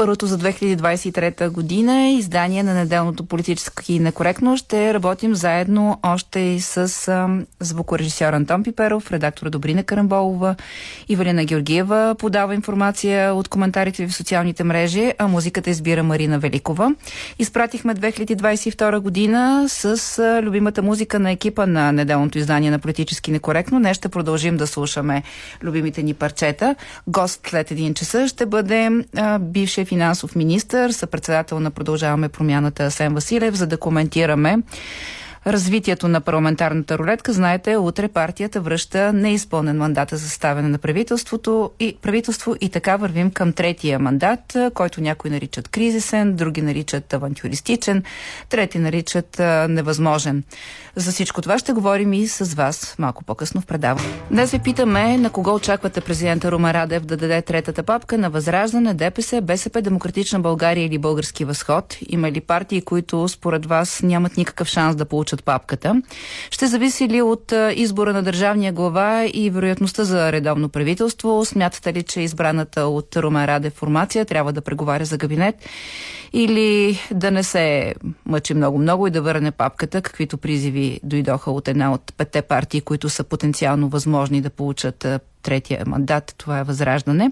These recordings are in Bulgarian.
Първото за 2023 година издание на неделното политически некоректно ще работим заедно още и с звукорежисьор Антон Пиперов, редактор Добрина Карамболова, Ивалина Георгиева подава информация от коментарите ви в социалните мрежи, а музиката избира Марина Великова. Изпратихме 2022 година с любимата музика на екипа на неделното издание на политически некоректно. Днес ще продължим да слушаме любимите ни парчета. Гост след един часа ще бъде а, финансов министр, съпредседател на Продължаваме промяната Асен Василев, за да коментираме развитието на парламентарната рулетка. Знаете, утре партията връща неизпълнен мандата за ставане на правителството и правителство и така вървим към третия мандат, който някои наричат кризисен, други наричат авантюристичен, трети наричат а, невъзможен. За всичко това ще говорим и с вас малко по-късно в предаване. Днес ви питаме на кого очаквате президента Рума Радев да даде третата папка на Възраждане, ДПС, БСП, Демократична България или Български възход. Има ли партии, които според вас нямат никакъв шанс да получат папката? Ще зависи ли от избора на държавния глава и вероятността за редовно правителство? Смятате ли, че избраната от Рума Радев формация трябва да преговаря за кабинет? Или да не се мъчи много-много и да върне папката, каквито призиви дойдоха от една от петте партии, които са потенциално възможни да получат третия мандат. Това е Възраждане.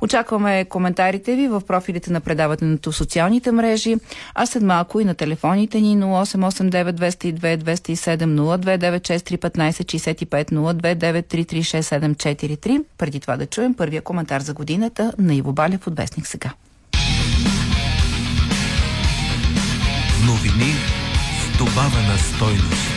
Очакваме коментарите ви в профилите на предаването в социалните мрежи, а след малко и на телефоните ни 0889 202 207 02963 15 65 029 Преди това да чуем първия коментар за годината на Иво Балев от Вестник сега. Новини с добавена стойност.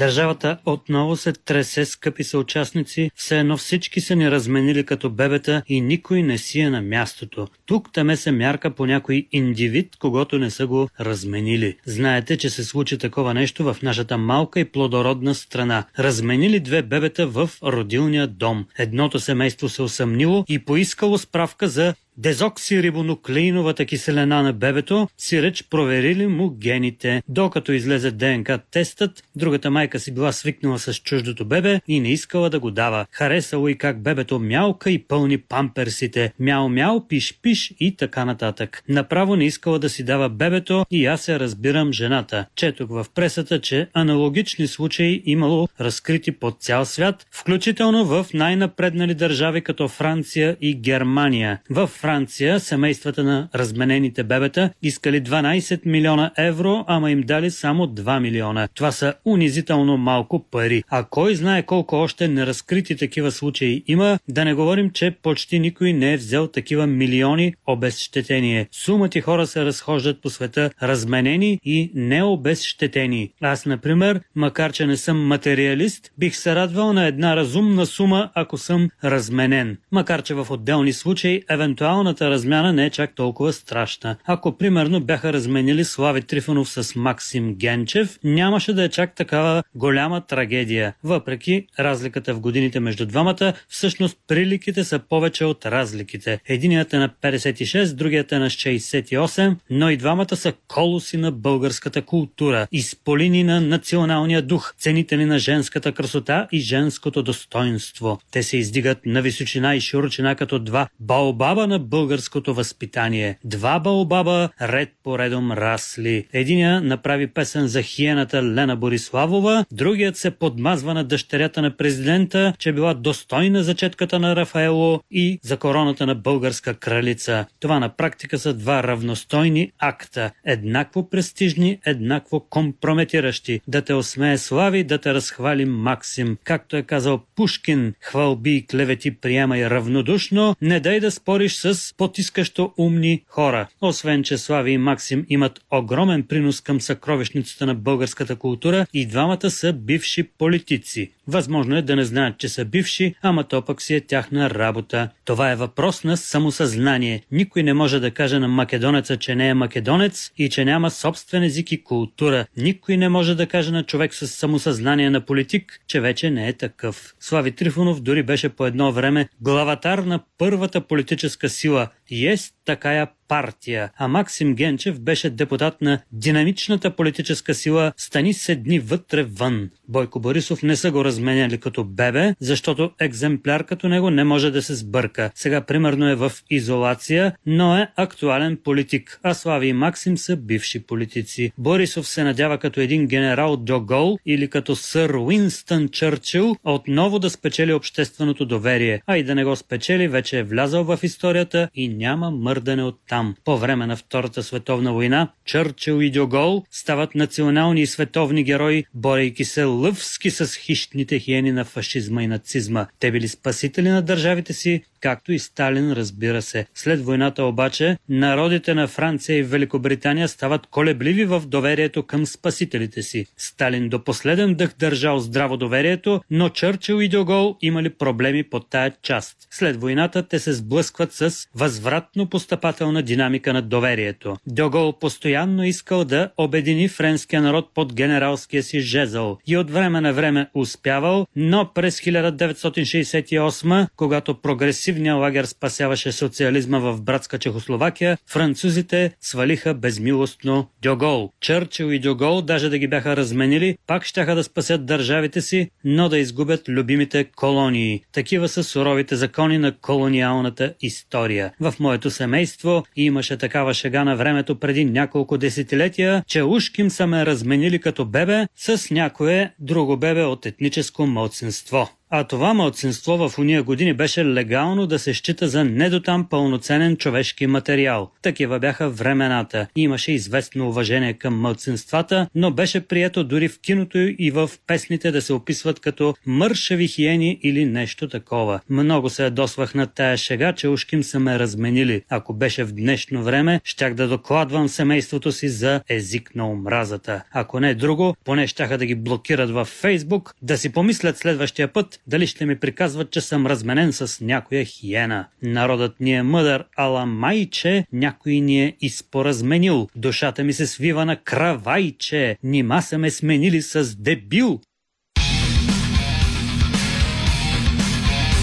Държавата отново се тресе, скъпи съучастници, все едно всички са ни разменили като бебета и никой не си е на мястото. Тук таме се мярка по някой индивид, когато не са го разменили. Знаете, че се случи такова нещо в нашата малка и плодородна страна. Разменили две бебета в родилния дом. Едното семейство се усъмнило и поискало справка за дезоксирибонуклеиновата киселена на бебето, си реч проверили му гените. Докато излезе ДНК тестът, другата майка си била свикнала с чуждото бебе и не искала да го дава. Харесало и как бебето мялка и пълни памперсите. Мяу-мяу, пиш-пиш и така нататък. Направо не искала да си дава бебето и аз се разбирам жената. Четох в пресата, че аналогични случаи имало разкрити по цял свят, включително в най-напреднали държави като Франция и Германия. В Франция семействата на разменените бебета искали 12 милиона евро, ама им дали само 2 милиона. Това са унизително малко пари. А кой знае колко още неразкрити такива случаи има, да не говорим, че почти никой не е взел такива милиони обезщетение. Сумати хора се разхождат по света разменени и необезщетени. Аз, например, макар че не съм материалист, бих се радвал на една разумна сума, ако съм разменен. Макар че в отделни случаи, евентуално евентуалната размяна не е чак толкова страшна. Ако примерно бяха разменили Слави Трифонов с Максим Генчев, нямаше да е чак такава голяма трагедия. Въпреки разликата в годините между двамата, всъщност приликите са повече от разликите. Единият е на 56, другият е на 68, но и двамата са колоси на българската култура, изполини на националния дух, ценители на женската красота и женското достоинство. Те се издигат на височина и широчина като два баобаба на българското възпитание. Два балбаба ред по редом расли. Единия направи песен за хиената Лена Бориславова, другият се подмазва на дъщерята на президента, че била достойна за четката на Рафаело и за короната на българска кралица. Това на практика са два равностойни акта, еднакво престижни, еднакво компрометиращи. Да те осмее слави, да те разхвали Максим. Както е казал Пушкин, хвалби и клевети приемай равнодушно, не дай да спориш с потискащо умни хора. Освен, че Слави и Максим имат огромен принос към съкровищницата на българската култура и двамата са бивши политици. Възможно е да не знаят, че са бивши, ама то пък си е тяхна работа. Това е въпрос на самосъзнание. Никой не може да каже на македонеца, че не е македонец и че няма собствен език и култура. Никой не може да каже на човек с самосъзнание на политик, че вече не е такъв. Слави Трифонов дори беше по едно време главатар на първата политическа сила есть такая партия, а Максим Генчев беше депутат на динамичната политическа сила Стани се дни вътре вън. Бойко Борисов не са го разменяли като бебе, защото екземпляр като него не може да се сбърка. Сега примерно е в изолация, но е актуален политик, а Слави и Максим са бивши политици. Борисов се надява като един генерал Догол или като сър Уинстън Чърчил отново да спечели общественото доверие, а и да не го спечели вече е влязал в историята и няма мърдане от там. По време на Втората световна война Чърчил и Догол стават национални и световни герои, борейки се лъвски с хищните хиени на фашизма и нацизма. Те били спасители на държавите си, както и Сталин, разбира се. След войната обаче, народите на Франция и Великобритания стават колебливи в доверието към спасителите си. Сталин до последен дъх държал здраво доверието, но Чърчил и Догол имали проблеми по тая част. След войната те се сблъскват с възвратно постъпателна динамика на доверието. Догол постоянно искал да обедини френския народ под генералския си жезъл и от време на време успявал, но през 1968, когато прогресивният лагер спасяваше социализма в братска Чехословакия, французите свалиха безмилостно Догол. Чърчил и Догол, даже да ги бяха разменили, пак щяха да спасят държавите си, но да изгубят любимите колонии. Такива са суровите закони на колониалната история. В моето семейство имаше такава шега на времето преди няколко десетилетия, че ушким са ме разменили като бебе с някое друго бебе от етническо младсинство. А това младсинство в уния години беше легално да се счита за недотам пълноценен човешки материал. Такива бяха времената. Имаше известно уважение към младсинствата, но беше прието дори в киното и в песните да се описват като мършави хиени или нещо такова. Много се ядосвах на тая шега, че ушким са ме разменили. Ако беше в днешно време, щях да докладвам семейството си за език на омразата. Ако не друго, поне щяха да ги блокират във Фейсбук, да си помислят следващия път, дали ще ми приказват, че съм разменен с някоя хиена. Народът ни е мъдър, ала майче някой ни е изпоразменил. Душата ми се свива на кравайче, нима са ме сменили с дебил.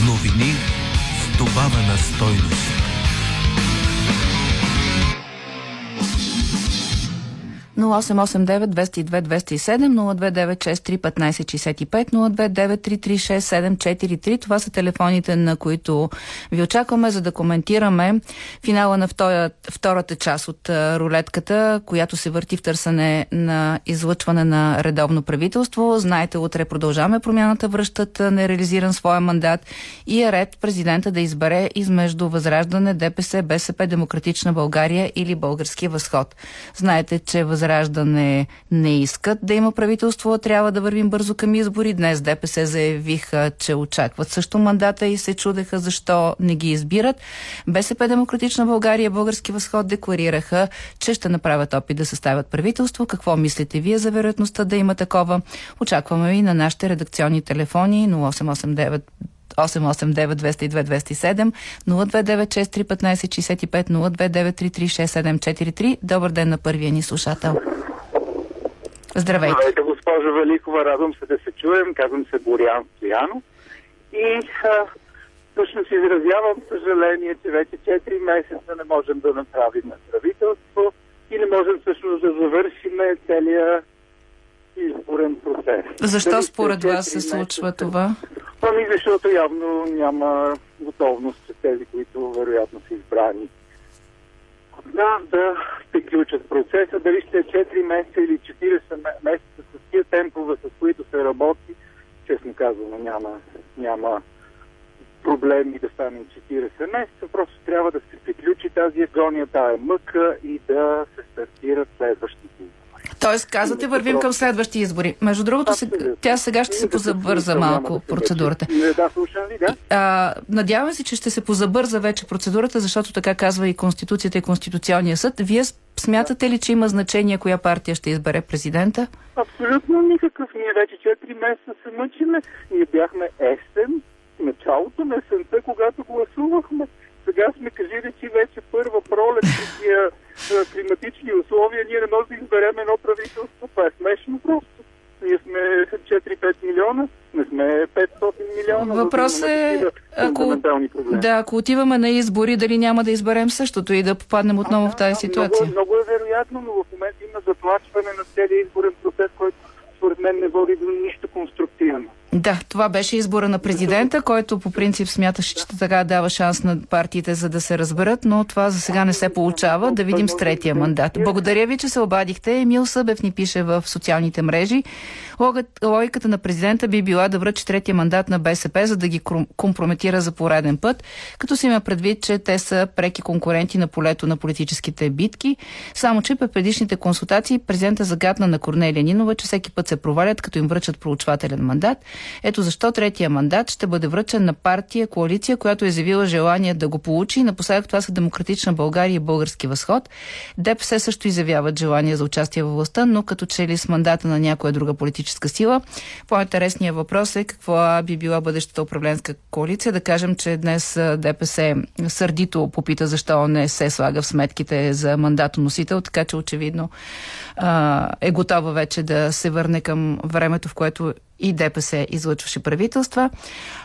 Новини с добавена стойност. 0889-202-207-029-63-1565-029-336-743. Това са телефоните, на които ви очакваме, за да коментираме финала на втория, втората част от рулетката, която се върти в търсене на излъчване на редовно правителство. Знаете, утре продължаваме промяната, връщат нереализиран своя мандат и е ред президента да избере измежду Възраждане, ДПС, БСП, Демократична България или Български възход. Знаете, че Възраждане Възраждане не искат да има правителство, трябва да вървим бързо към избори. Днес ДПС заявиха, че очакват също мандата и се чудеха защо не ги избират. БСП Демократична България, Български възход декларираха, че ще направят опит да съставят правителство. Какво мислите вие за вероятността да има такова? Очакваме и на нашите редакционни телефони 0889 889-202-207, 029-6315-65, 029-336743. Добър ден на първия ни слушател. Здравейте. Здравейте, госпожо Великова. Радвам се да се чуем. Казвам се Борян Стоянов. И а, всъщност изразявам съжаление, че вече 4 месеца не можем да направим правителство и не можем всъщност да завършим целият изборен процес. Защо Дали според вас се случва това? Ами защото явно няма готовност че тези, които вероятно са избрани да, да приключат процеса. Дали ще е 4 месеца или 40 месеца с тия темпове, с които се работи, честно казвам, няма, няма проблеми да станем 40 месеца. Просто трябва да се приключи тази агония, тая мъка и да се стартират следващите Тоест, казвате, вървим към следващи избори. Между другото, се, тя сега ще се позабърза малко процедурата. Да, слушам ви, да. А, надявам се, че ще се позабърза вече процедурата, защото така казва и Конституцията и Конституционния съд. Вие смятате ли, че има значение коя партия ще избере президента? Абсолютно никакъв. Ние вече 4 месеца се мъчиме. Ние бяхме есен, началото на есента, когато гласувахме. Сега сме кажи че вече първа пролет при тия климатични условия, ние не можем да изберем едно правителство. Това е смешно просто. Ние сме 4-5 милиона, не сме 500 милиона. Въпрос е, проблеми. Да, ако отиваме на избори, дали няма да изберем същото и да попаднем отново а, в тази ситуация? Много, много е вероятно, но в момента има затлачване на целия изборен процес, който според мен не води до нищо конструктивно. Да, това беше избора на президента, който по принцип смяташе, че така дава шанс на партиите за да се разберат, но това за сега не се получава. Да видим с третия мандат. Благодаря ви, че се обадихте. Емил Събев ни пише в социалните мрежи. Логиката на президента би била да връчи третия мандат на БСП, за да ги компрометира за пореден път, като се има предвид, че те са преки конкуренти на полето на политическите битки. Само, че при предишните консултации президента загадна на Корнелия Нинова, че всеки път се провалят, като им връчат проучвателен мандат. Ето защо третия мандат ще бъде връчен на партия, коалиция, която е заявила желание да го получи. Напоследък това са Демократична България и Български възход. ДПС също изявяват желание за участие във властта, но като че ли с мандата на някоя друга политическа сила. По-интересният въпрос е какво би била бъдещата управленска коалиция. Да кажем, че днес ДПС сърдито попита защо не се слага в сметките за мандатоносител, така че очевидно е готова вече да се върне към времето, в което и ДПС излъчваше правителства.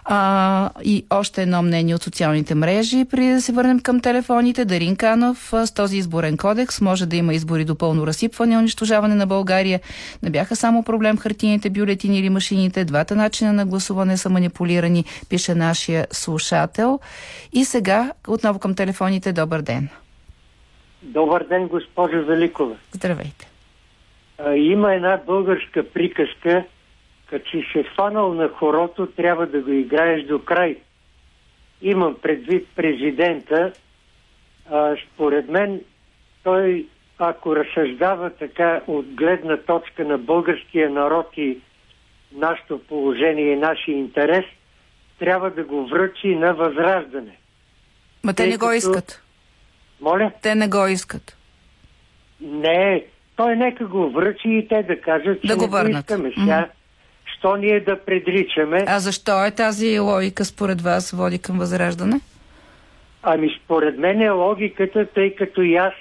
А, и още едно мнение от социалните мрежи, преди да се върнем към телефоните. Дарин Канов с този изборен кодекс може да има избори до пълно разсипване, унищожаване на България. Не бяха само проблем хартините бюлетини или машините. Двата начина на гласуване са манипулирани, пише нашия слушател. И сега отново към телефоните. Добър ден. Добър ден, госпожо Великова. Здравейте. А, има една българска приказка, си се фанал на хорото, трябва да го играеш до край. Имам предвид президента. А, според мен, той, ако разсъждава така от гледна точка на българския народ и нашето положение и нашия интерес, трябва да го връчи на възраждане. Ма те не го искат. Моля? Те не го искат. Не, той нека го връчи и те да кажат, че да го не го искаме сега. Що ние да предричаме? А защо е тази логика според вас води към възраждане? Ами според мен е логиката, тъй като и аз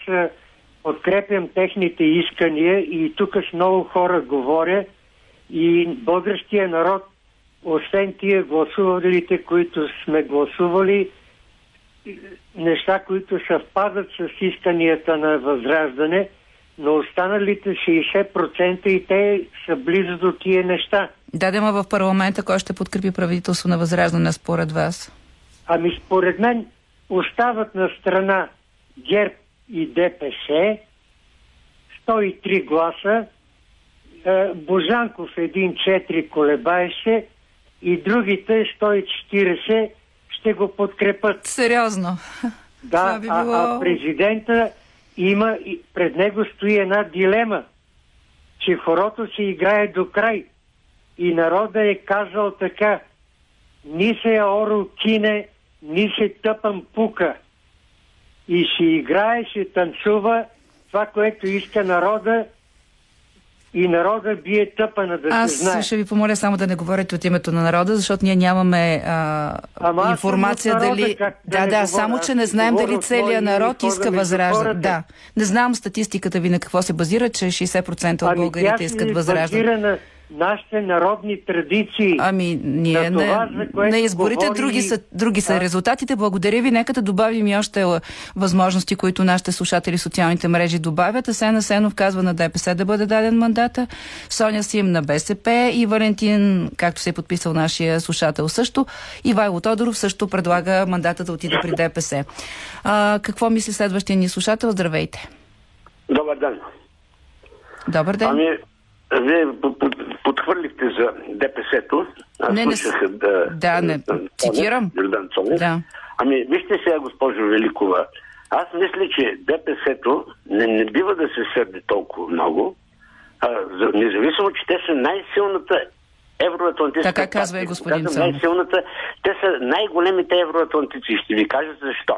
подкрепям техните искания и тук с много хора говоря и българския народ, освен тия гласувалите, които сме гласували, неща, които съвпадат с исканията на възраждане, но останалите 60% и те са близо до тия неща. Да, да, в парламента кой ще подкрепи правителство на възраждане според вас? Ами според мен остават на страна ГЕРБ и ДПС 103 гласа, Божанков 1-4 колебаеше и другите 140 ще го подкрепят. Сериозно? Да, би а, било... а президента има, и пред него стои една дилема, че хорото се играе до край. И народа е казал така, ни се оро кине, ни се тъпам пука. И ще играе, ще танцува това, което иска народа и народа бие тъпана да Аз се знае. ще ви помоля само да не говорите от името на народа, защото ние нямаме а, Ама аз информация народа, дали... как да да, да, говоря? само Аз че не знаем дали целият народ иска възраждане. Да. Не знам статистиката ви на какво се базира, че 60% от Ами българите искат се възраждане. Нашите народни традиции. Ами, ние На това, на, за което на изборите говори- други са, други са Да. резултатите. Благодаря ви. Нека да добавим и още а, възможности, които нашите слушатели в социалните мрежи добавят. Асена Сенов казва на ДПС да бъде даден мандата. Соня Сим на БСП и Валентин, както се е подписал нашия слушател също. И Вайло Тодоров също предлага мандата да отиде при ДПС. А, какво мисли следващия ни слушател? Здравейте. Добър ден. Добър ден. Ами, вие по- по- подхвърлихте за ДПС-то. Аз Не, не слушах да, да, не, цитирам. Йордан Цонев. Да. Ами, вижте сега, госпожо Великова. Аз мисля, че ДПС-то не, не бива да се сърди толкова много, а, за, независимо, че те са най-силната евроатлантическа Така казва и господин Казвам. Най-силната, те са най-големите евроатлантици. Ще ви кажа защо.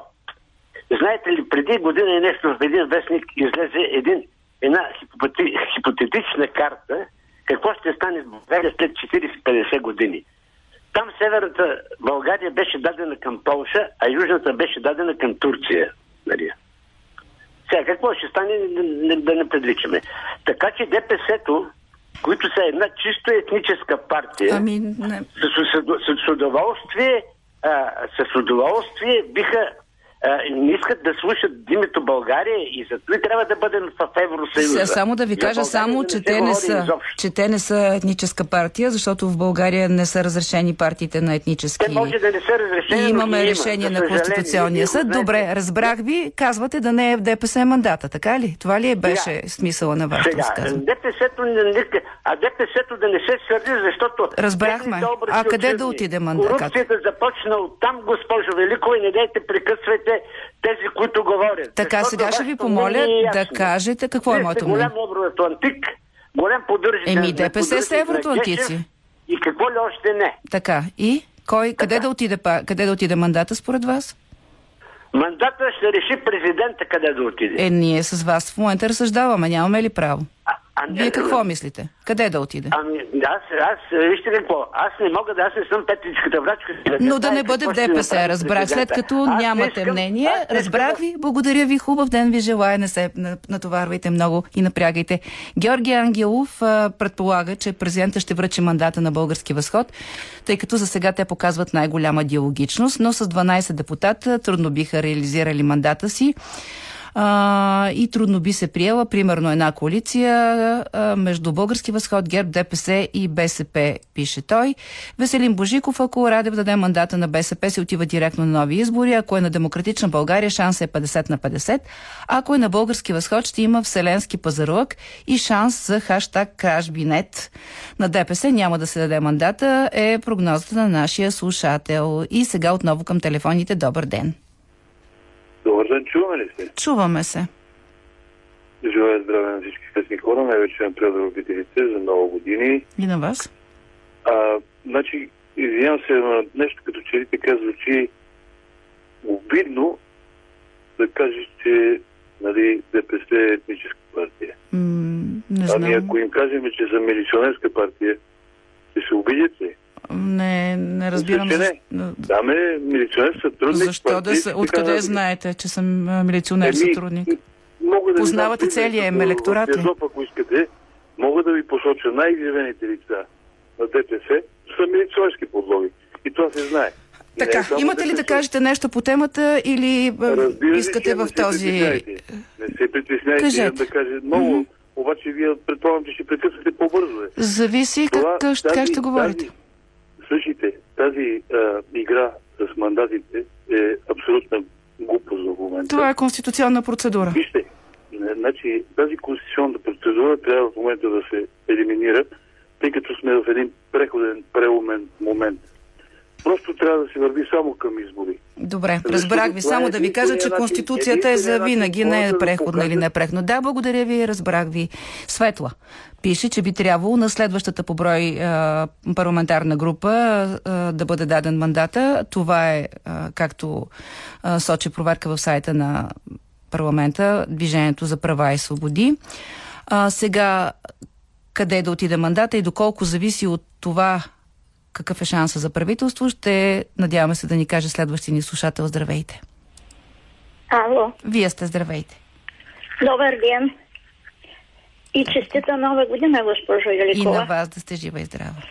Знаете ли, преди година и нещо в един вестник излезе един, една хипотети, хипотетична карта какво ще стане с България след 40-50 години. Там северната България беше дадена към Полша, а южната беше дадена към Турция. Нали? Сега, какво ще стане, не- не- да не предричаме. Така че ДПС-то, които са една чисто етническа партия, Ами, не. с, с, с, с удоволствие а, с удоволствие биха не искат да слушат името България и затова трябва да бъдем в Евросъюза. Само да ви кажа само, че, те не са, че те не са етническа партия, защото в България не са разрешени партиите на етнически. Те може да не са разрешени. И имаме решение на Конституционния съд. Добре, разбрах ви. Казвате да не е в ДПС мандата, така ли? Това ли е беше сега, смисъла на вашето изказване? ДПС-то, а ДПС-то да не се сърди, защото... Разбрахме. А къде да отиде мандата? Корупцията започна от там, госпожо Велико, и не дайте прекъсвайте тези, които говорят. Така, Защото сега ще ви помоля е да кажете какво е моето мнение. голям евроатлантик, голям поддържател. Еми, ДПС са евроатлантици. И какво ли още не. Така, и? Кой, къде, да отиде, къде да отиде мандата според вас? Мандата ще реши президента къде да отиде. Е, ние с вас в момента разсъждаваме, нямаме ли право? А, а Вие какво мислите? Къде да отиде? Ами, аз, аз, вижте какво, аз не мога да, аз не съм петичката врачка. Но да не бъде в ДПС, разбрах. След като аз нямате искам, мнение, разбрах ви, благодаря ви, хубав ден ви желая, не се натоварвайте много и напрягайте. Георги Ангелов а, предполага, че президента ще връчи мандата на Български възход, тъй като за сега те показват най-голяма диалогичност, но с 12 депутата трудно биха реализирали мандата си а, и трудно би се приела, примерно, една коалиция а, между Български възход, ГЕРБ, ДПС и БСП, пише той. Веселин Божиков, ако Радев даде мандата на БСП, се отива директно на нови избори. Ако е на Демократична България, шанс е 50 на 50. Ако е на Български възход, ще има вселенски пазарлък и шанс за хаштаг Кражбинет. На ДПС няма да се даде мандата, е прогнозата на нашия слушател. И сега отново към телефоните. Добър ден! Добър ден, чуваме ли се? Чуваме се. Желая здраве на всички късни хора, най-вече на приятелите за много години. И на вас. А, значи, извинявам се, но нещо като че ли така звучи обидно да кажеш, че нали, ДПС е етническа партия. М- не знам. Ами ако им кажем, че са милиционерска партия, ще се обидят ли? Не, не разбирам. Че не. Да, ме, милиционер сътрудник. Защо да се... Откъде да... знаете, че съм милиционер Еми, сътрудник? Мога да Познавате целия им електорат ли? ако искате, мога да ви посоча най-изявените лица на ДПС, са милиционерски подлоги. И това се знае. Така, не, имате ли да кажете нещо по темата или Разбира искате че, в този... Не се притесняйте, Кажете. да каже много, mm-hmm. обаче вие предполагам, че ще прекъсвате по-бързо. Зависи това, как, тази, как ще говорите. Тази, Слушайте, тази а, игра с мандатите е абсолютна глупост в момента. Това е конституционна процедура. Вижте, значи тази конституционна процедура трябва в момента да се елиминира, тъй като сме в един преходен, преумен момент. Просто трябва да се върви само към избори. Добре, разбрах ви. Само да ви кажа, че Конституцията е за винаги, не е преходна или не преходна. Да, благодаря ви, разбрах ви. Светла пише, че би трябвало на следващата по брой парламентарна група да бъде даден мандата. Това е, както сочи проверка в сайта на парламента, Движението за права и свободи. А, сега, къде да отиде мандата и доколко зависи от това какъв е шанса за правителство, ще надяваме се да ни каже следващия ни слушател. Здравейте. Ало. Вие сте здравейте. Добър ден. И честита нова година, госпожо Великова. И на вас да сте жива и здрава.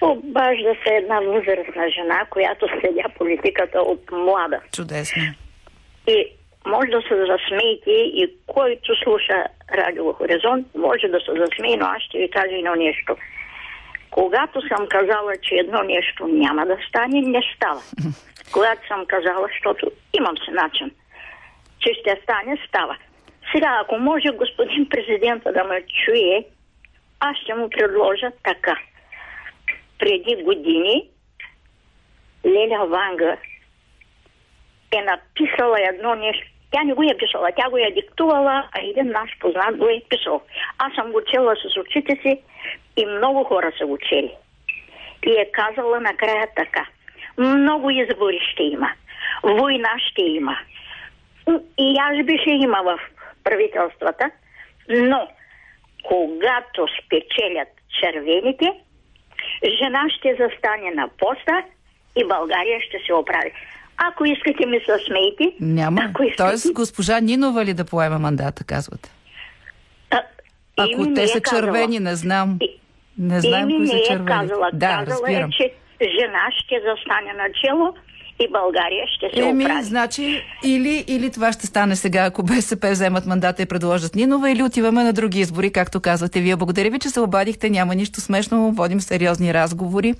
Обажда се една възрастна жена, която следя политиката от млада. Чудесно. И може да се засмеете и който слуша Радио Хоризонт, може да се засмее, но аз ще ви кажа едно нещо. Когато съм казала, че едно нещо няма да стане, не става. Когато съм казала, защото имам си начин, че ще стане, става. Сега, ако може господин президента да ме чуе, аз ще му предложа така. Преди години Леля Ванга е написала едно нещо. Тя не го е писала, тя го е диктувала, а един наш познат го е писал. Аз съм го чела с очите си и много хора са го чели. И е казала накрая така. Много избори ще има. Война ще има. И аз би ще има в правителствата, но когато спечелят червените, жена ще застане на поста и България ще се оправи. Ако искате ми се смейте. Няма. Ако искате... Тоест госпожа Нинова ли да поема мандата, казвате? А, Ако те са е червени, не знам. Не знаем кои са не е червени. казала. Да, казала разбирам. е, че жена ще застане начало и България ще се Еми, оправи. значи, или, или това ще стане сега, ако БСП вземат мандата и предложат Нинова, или отиваме на други избори, както казвате вие. Благодаря ви, че се обадихте. Няма нищо смешно. Водим сериозни разговори.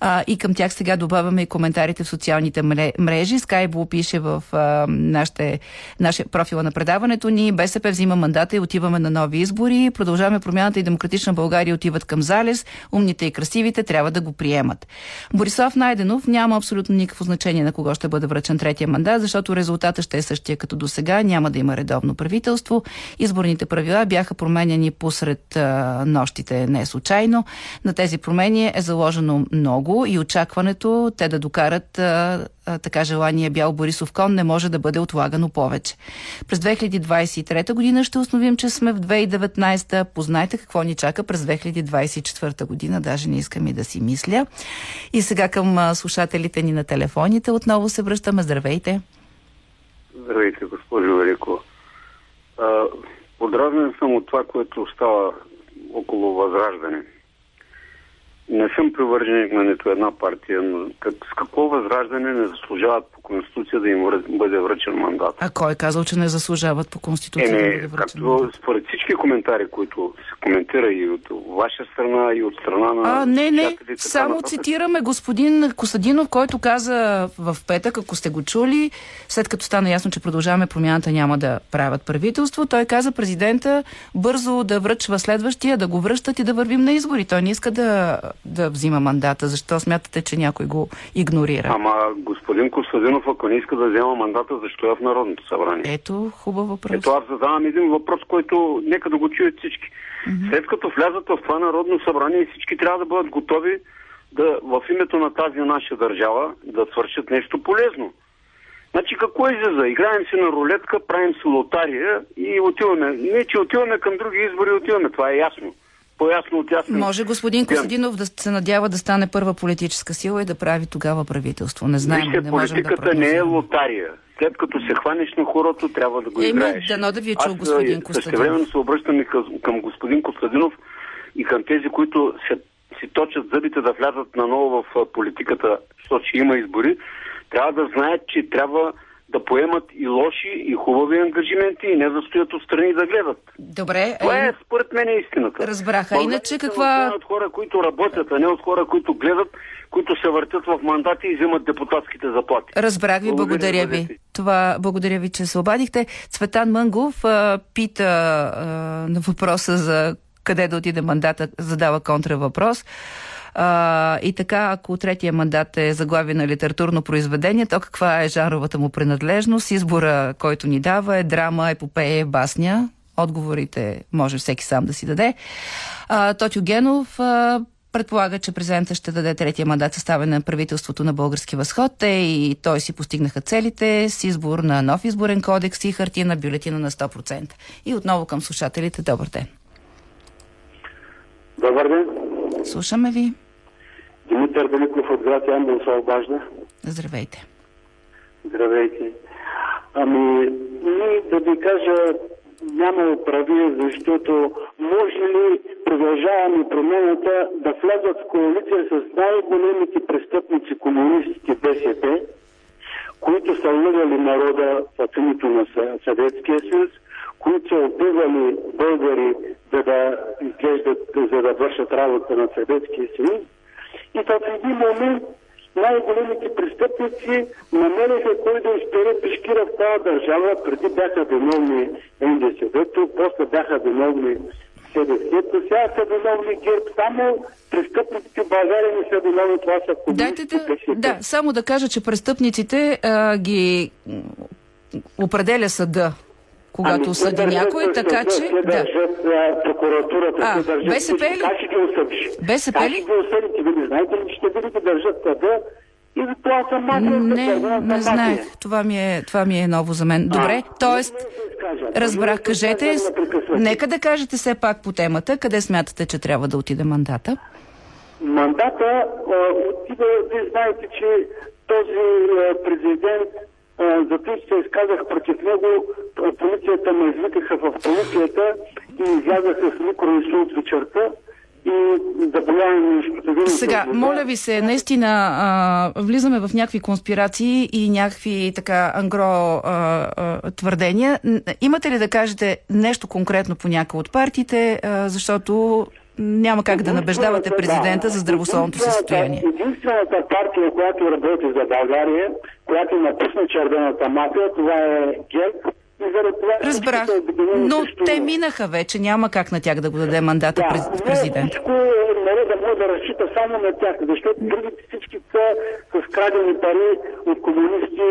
А, и към тях сега добавяме и коментарите в социалните мре- мрежи. Скайбо пише в а, нашите, нашия профила на предаването ни. БСП взима мандата и отиваме на нови избори. Продължаваме промяната и демократична България отиват към залез. Умните и красивите трябва да го приемат. Борислав Найденов няма абсолютно никакво значение на кого ще бъде връчен третия мандат, защото резултата ще е същия като до сега. Няма да има редовно правителство. Изборните правила бяха променени посред а, нощите не случайно. На тези промени е заложено много и очакването те да докарат а, а, така желания бял Борисов кон не може да бъде отлагано повече. През 2023 година ще установим, че сме в 2019. Познайте какво ни чака през 2024 година. Даже не искам и да си мисля. И сега към слушателите ни на телефоните отново се връщаме. Здравейте! Здравейте, госпожо Велико. Подразнен съм от това, което става около възраждане. Не съм привърженик на нито една партия, но как, с какво възраждане не заслужават по Конституция да им бъде връчен мандат? А кой е казал, че не заслужават по Конституция да Еме, бъде връчен както мандат? според всички коментари, които се коментира и от ваша страна, и от страна на... А, не, не. Само нататък. цитираме господин Косадинов, който каза в петък, ако сте го чули, след като стана ясно, че продължаваме промяната няма да правят правителство, той каза президента бързо да връчва следващия, да го връщат и да вървим на избори. Той не иска да, да взима мандата. Защо смятате, че някой го игнорира? Ама господин Костадинов, ако не иска да взема мандата, защо е в Народното събрание? Ето, хубав въпрос. Ето аз задавам един въпрос, който нека да го чуят всички. Mm-hmm. След като влязат в това Народно събрание, всички трябва да бъдат готови да в името на тази наша държава да свършат нещо полезно. Значи какво излиза? Играем си на рулетка, правим си лотария и отиваме. Не, че отиваме към други избори, отиваме. Това е ясно. По-ясно от ясно. Може господин Костадинов да се надява да стане първа политическа сила и да прави тогава правителство. Не знаем, Вижте, не можем да политиката не е лотария. След като се хванеш на хорото, трябва да го Еми, играеш. дано да ви е Аз, чул господин а, Костадинов. Същевременно се обръщам и към, към господин Костадинов и към тези, които се, си точат зъбите да влязат наново в политиката, защото ще има избори, трябва да знаят, че трябва да поемат и лоши, и хубави ангажименти и не да стоят отстрани да гледат. Добре, Това е, е според мен е истината. Разбраха. България Иначе каква- нуждае от хора, които работят, а не от хора, които гледат, които се въртят в мандати и взимат депутатските заплати. Разбрах ви, Благодаря, благодаря ви. Това, благодаря ви, че се обадихте. Цветан Мънгов а, пита а, на въпроса за къде да отиде мандата, задава контравъпрос. А, и така, ако третия мандат е заглавие на литературно произведение, то каква е жанровата му принадлежност? Избора, който ни дава е драма, епопея, басня. Отговорите може всеки сам да си даде. А, Тотю Генов а, предполага, че президента ще даде третия мандат съставен на правителството на Български възход. Те и той си постигнаха целите с избор на нов изборен кодекс и хартина бюлетина на 100%. И отново към слушателите. Добър ден. Добър ден. Слушаме ви. Димитър Великов от град Ямбол се обажда. Здравейте. Здравейте. Ами, ние да ви кажа, няма оправие, защото може ли продължаваме промената да влязат в коалиция с най-големите престъпници комунистите БСП, които са лъгали народа в името на Съ- Съветския съюз, които са убивали българи, за да изглеждат, за да вършат работа на Съветския съюз. И в един момент най-големите престъпници намериха кой да изпере пешкира в тази държава. Преди бяха виновни НДСВ-то, после бяха виновни СДС-то, сега са виновни ГЕРБ. Само престъпниците в България не са виновни, това са Дайте да, да, само да кажа, че престъпниците а, ги определя съда, когато Ами, съди те държат някой, така че... Те Да. държат а, прокуратурата, А, те държат БСП ли? Как ще ги осъдиш? БСП Как ли? ще ги осъдите? Вие знаете ли, ще видите държат съда и това са мафия. Не, не знаех. Това ми, е, това ми е ново за мен. Добре, т.е. разбрах, кажете, нека да кажете все пак по темата, къде смятате, че трябва да отиде мандата? Мандата а, отива, вие знаете, че този президент, а, за това се изказах против него, полицията ме извикаха в полицията и излязаха с микроинсулт вечерта и да повярваме нещо. Сега, моля ви се, наистина а, влизаме в някакви конспирации и някакви така ангро а, а, твърдения. Имате ли да кажете нещо конкретно по някои от партиите, а, защото няма как да набеждавате президента за здравословното състояние. Единствената партия, която работи за България, която напусна червената мафия, това е ГЕРБ Разбрах, но те минаха вече, няма как на тях да го даде мандата да, президент. Всичко народа може да разчита само на тях, защото другите всички са с крадени пари от комунисти,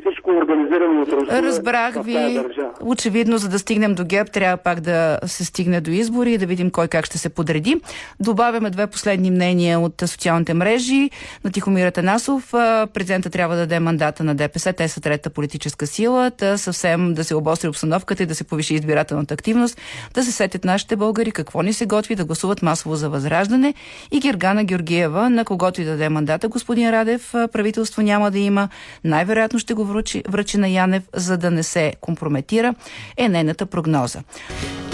всичко организирано от Русия. Разбрах ви. Очевидно, за да стигнем до ГЕП, трябва пак да се стигне до избори и да видим кой как ще се подреди. Добавяме две последни мнения от социалните мрежи на Тихомира Танасов. Президента трябва да даде мандата на ДПС. Те са трета политическа сила. Та съвсем съвсем да се обостри обстановката и да се повиши избирателната активност, да се сетят нашите българи какво ни се готви да гласуват масово за възраждане и Гергана Георгиева, на когото и да даде мандата господин Радев, правителство няма да има, най-вероятно ще го връчи, връчи на Янев, за да не се компрометира, е нейната прогноза.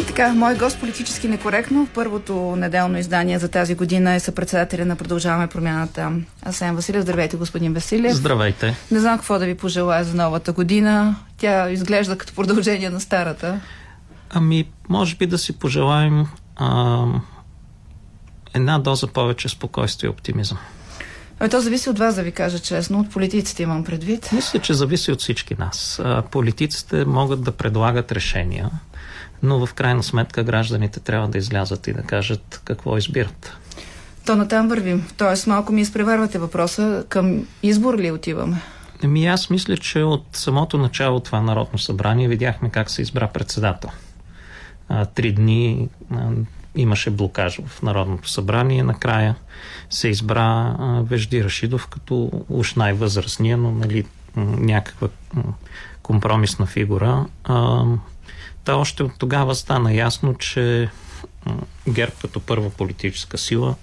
И така, мой гост политически некоректно в първото неделно издание за тази година е съпредседателя на Продължаваме промяната Асен Василев. Здравейте, господин Василев. Здравейте. Не знам какво да ви пожелая за новата година. Тя изглежда като продължение на старата. Ами, може би да си пожелаем а, една доза повече спокойствие и оптимизъм. Ами то зависи от вас, да ви кажа честно. От политиците имам предвид. Мисля, че зависи от всички нас. Политиците могат да предлагат решения, но в крайна сметка гражданите трябва да излязат и да кажат какво избират. То натам вървим. Тоест малко ми изпреварвате въпроса. Към избор ли отиваме? Еми аз мисля, че от самото начало това Народно събрание видяхме как се избра председател. Три дни имаше блокаж в Народното събрание. Накрая се избра Вежди Рашидов като уж най-възрастния, но нали, някаква компромисна фигура. Та още от тогава стана ясно, че ГЕРБ като първа политическа сила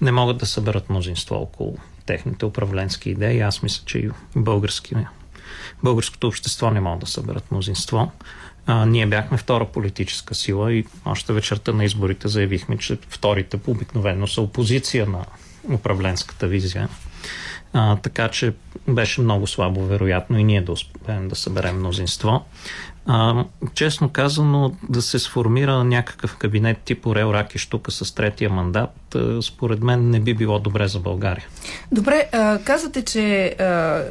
не могат да съберат мнозинство около техните управленски идеи. Аз мисля, че и български, българското общество не могат да съберат мнозинство. А, ние бяхме втора политическа сила и още вечерта на изборите заявихме, че вторите обикновено са опозиция на управленската визия. А, така че беше много слабо, вероятно, и ние да успеем да съберем мнозинство. А, честно казано, да се сформира някакъв кабинет тип Орел Раки Штука с третия мандат, според мен не би било добре за България. Добре, казвате, че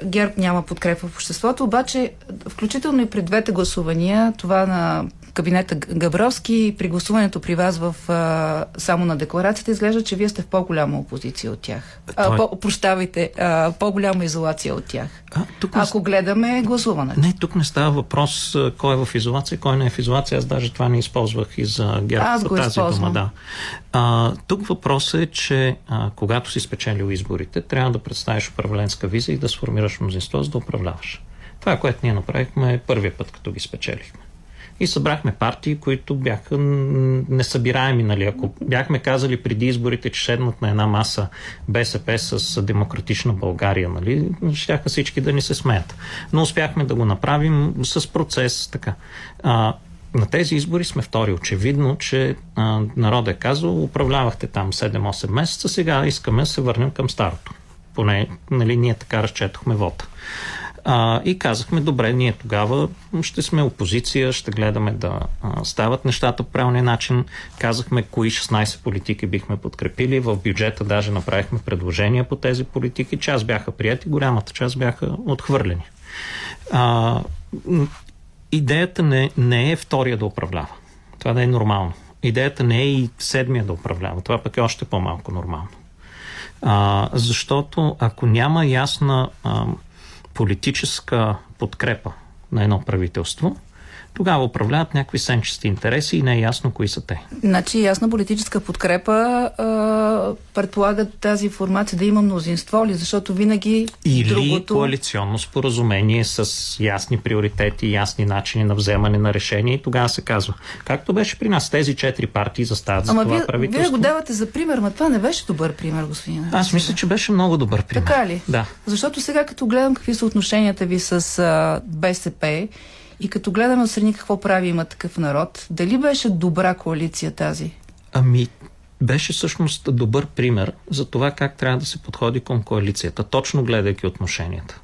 ГЕРБ няма подкрепа в обществото, обаче включително и при двете гласувания, това на кабинета Габровски при гласуването при вас в а, само на декларацията изглежда, че вие сте в по-голяма опозиция от тях. А, е- по, прощавайте, а, по-голяма изолация от тях. А, тук Ако не... гледаме гласуването. Не, тук не става въпрос кой е в изолация, кой не е в изолация. Аз даже това не използвах и за ГЕРБ Аз по тази използвам. дума. Да. А, тук въпросът е, че а, когато си спечелил изборите, трябва да представиш управленска визия и да сформираш мнозинство, за да управляваш. Това, което ние направихме първия път, като ги спечелихме и събрахме партии, които бяха несъбираеми. Нали? Ако бяхме казали преди изборите, че седнат на една маса БСП с Демократична България, нали? щяха всички да ни се смеят. Но успяхме да го направим с процес. Така. А, на тези избори сме втори. Очевидно, че народът е казал, управлявахте там 7-8 месеца, сега искаме да се върнем към старото. Поне нали, ние така разчетохме вода. А, и казахме, добре, ние тогава ще сме опозиция, ще гледаме да а, стават нещата по правилния начин. Казахме кои 16 политики бихме подкрепили. В бюджета даже направихме предложения по тези политики. Част бяха прияти, голямата част бяха отхвърлени. А, идеята не, не е втория да управлява. Това да е нормално. Идеята не е и седмия да управлява. Това пък е още по-малко нормално. А, защото ако няма ясна а, политическа подкрепа на едно правителство, тогава управляват някакви сенчести интереси и не е ясно кои са те. Значи ясна политическа подкрепа а, предполага тази формация да има мнозинство ли? Защото винаги Или другото... коалиционно споразумение с ясни приоритети, ясни начини на вземане на решение и тогава се казва. Както беше при нас, тези четири партии застават за Ама това вие, правителство. Вие го давате за пример, но това не беше добър пример, господин. Аз мисля, че беше много добър пример. Така ли? Да. Защото сега като гледам какви са отношенията ви с а, БСП и като гледаме отстрани какво прави има такъв народ, дали беше добра коалиция тази? Ами, беше всъщност добър пример за това как трябва да се подходи към коалицията, точно гледайки отношенията.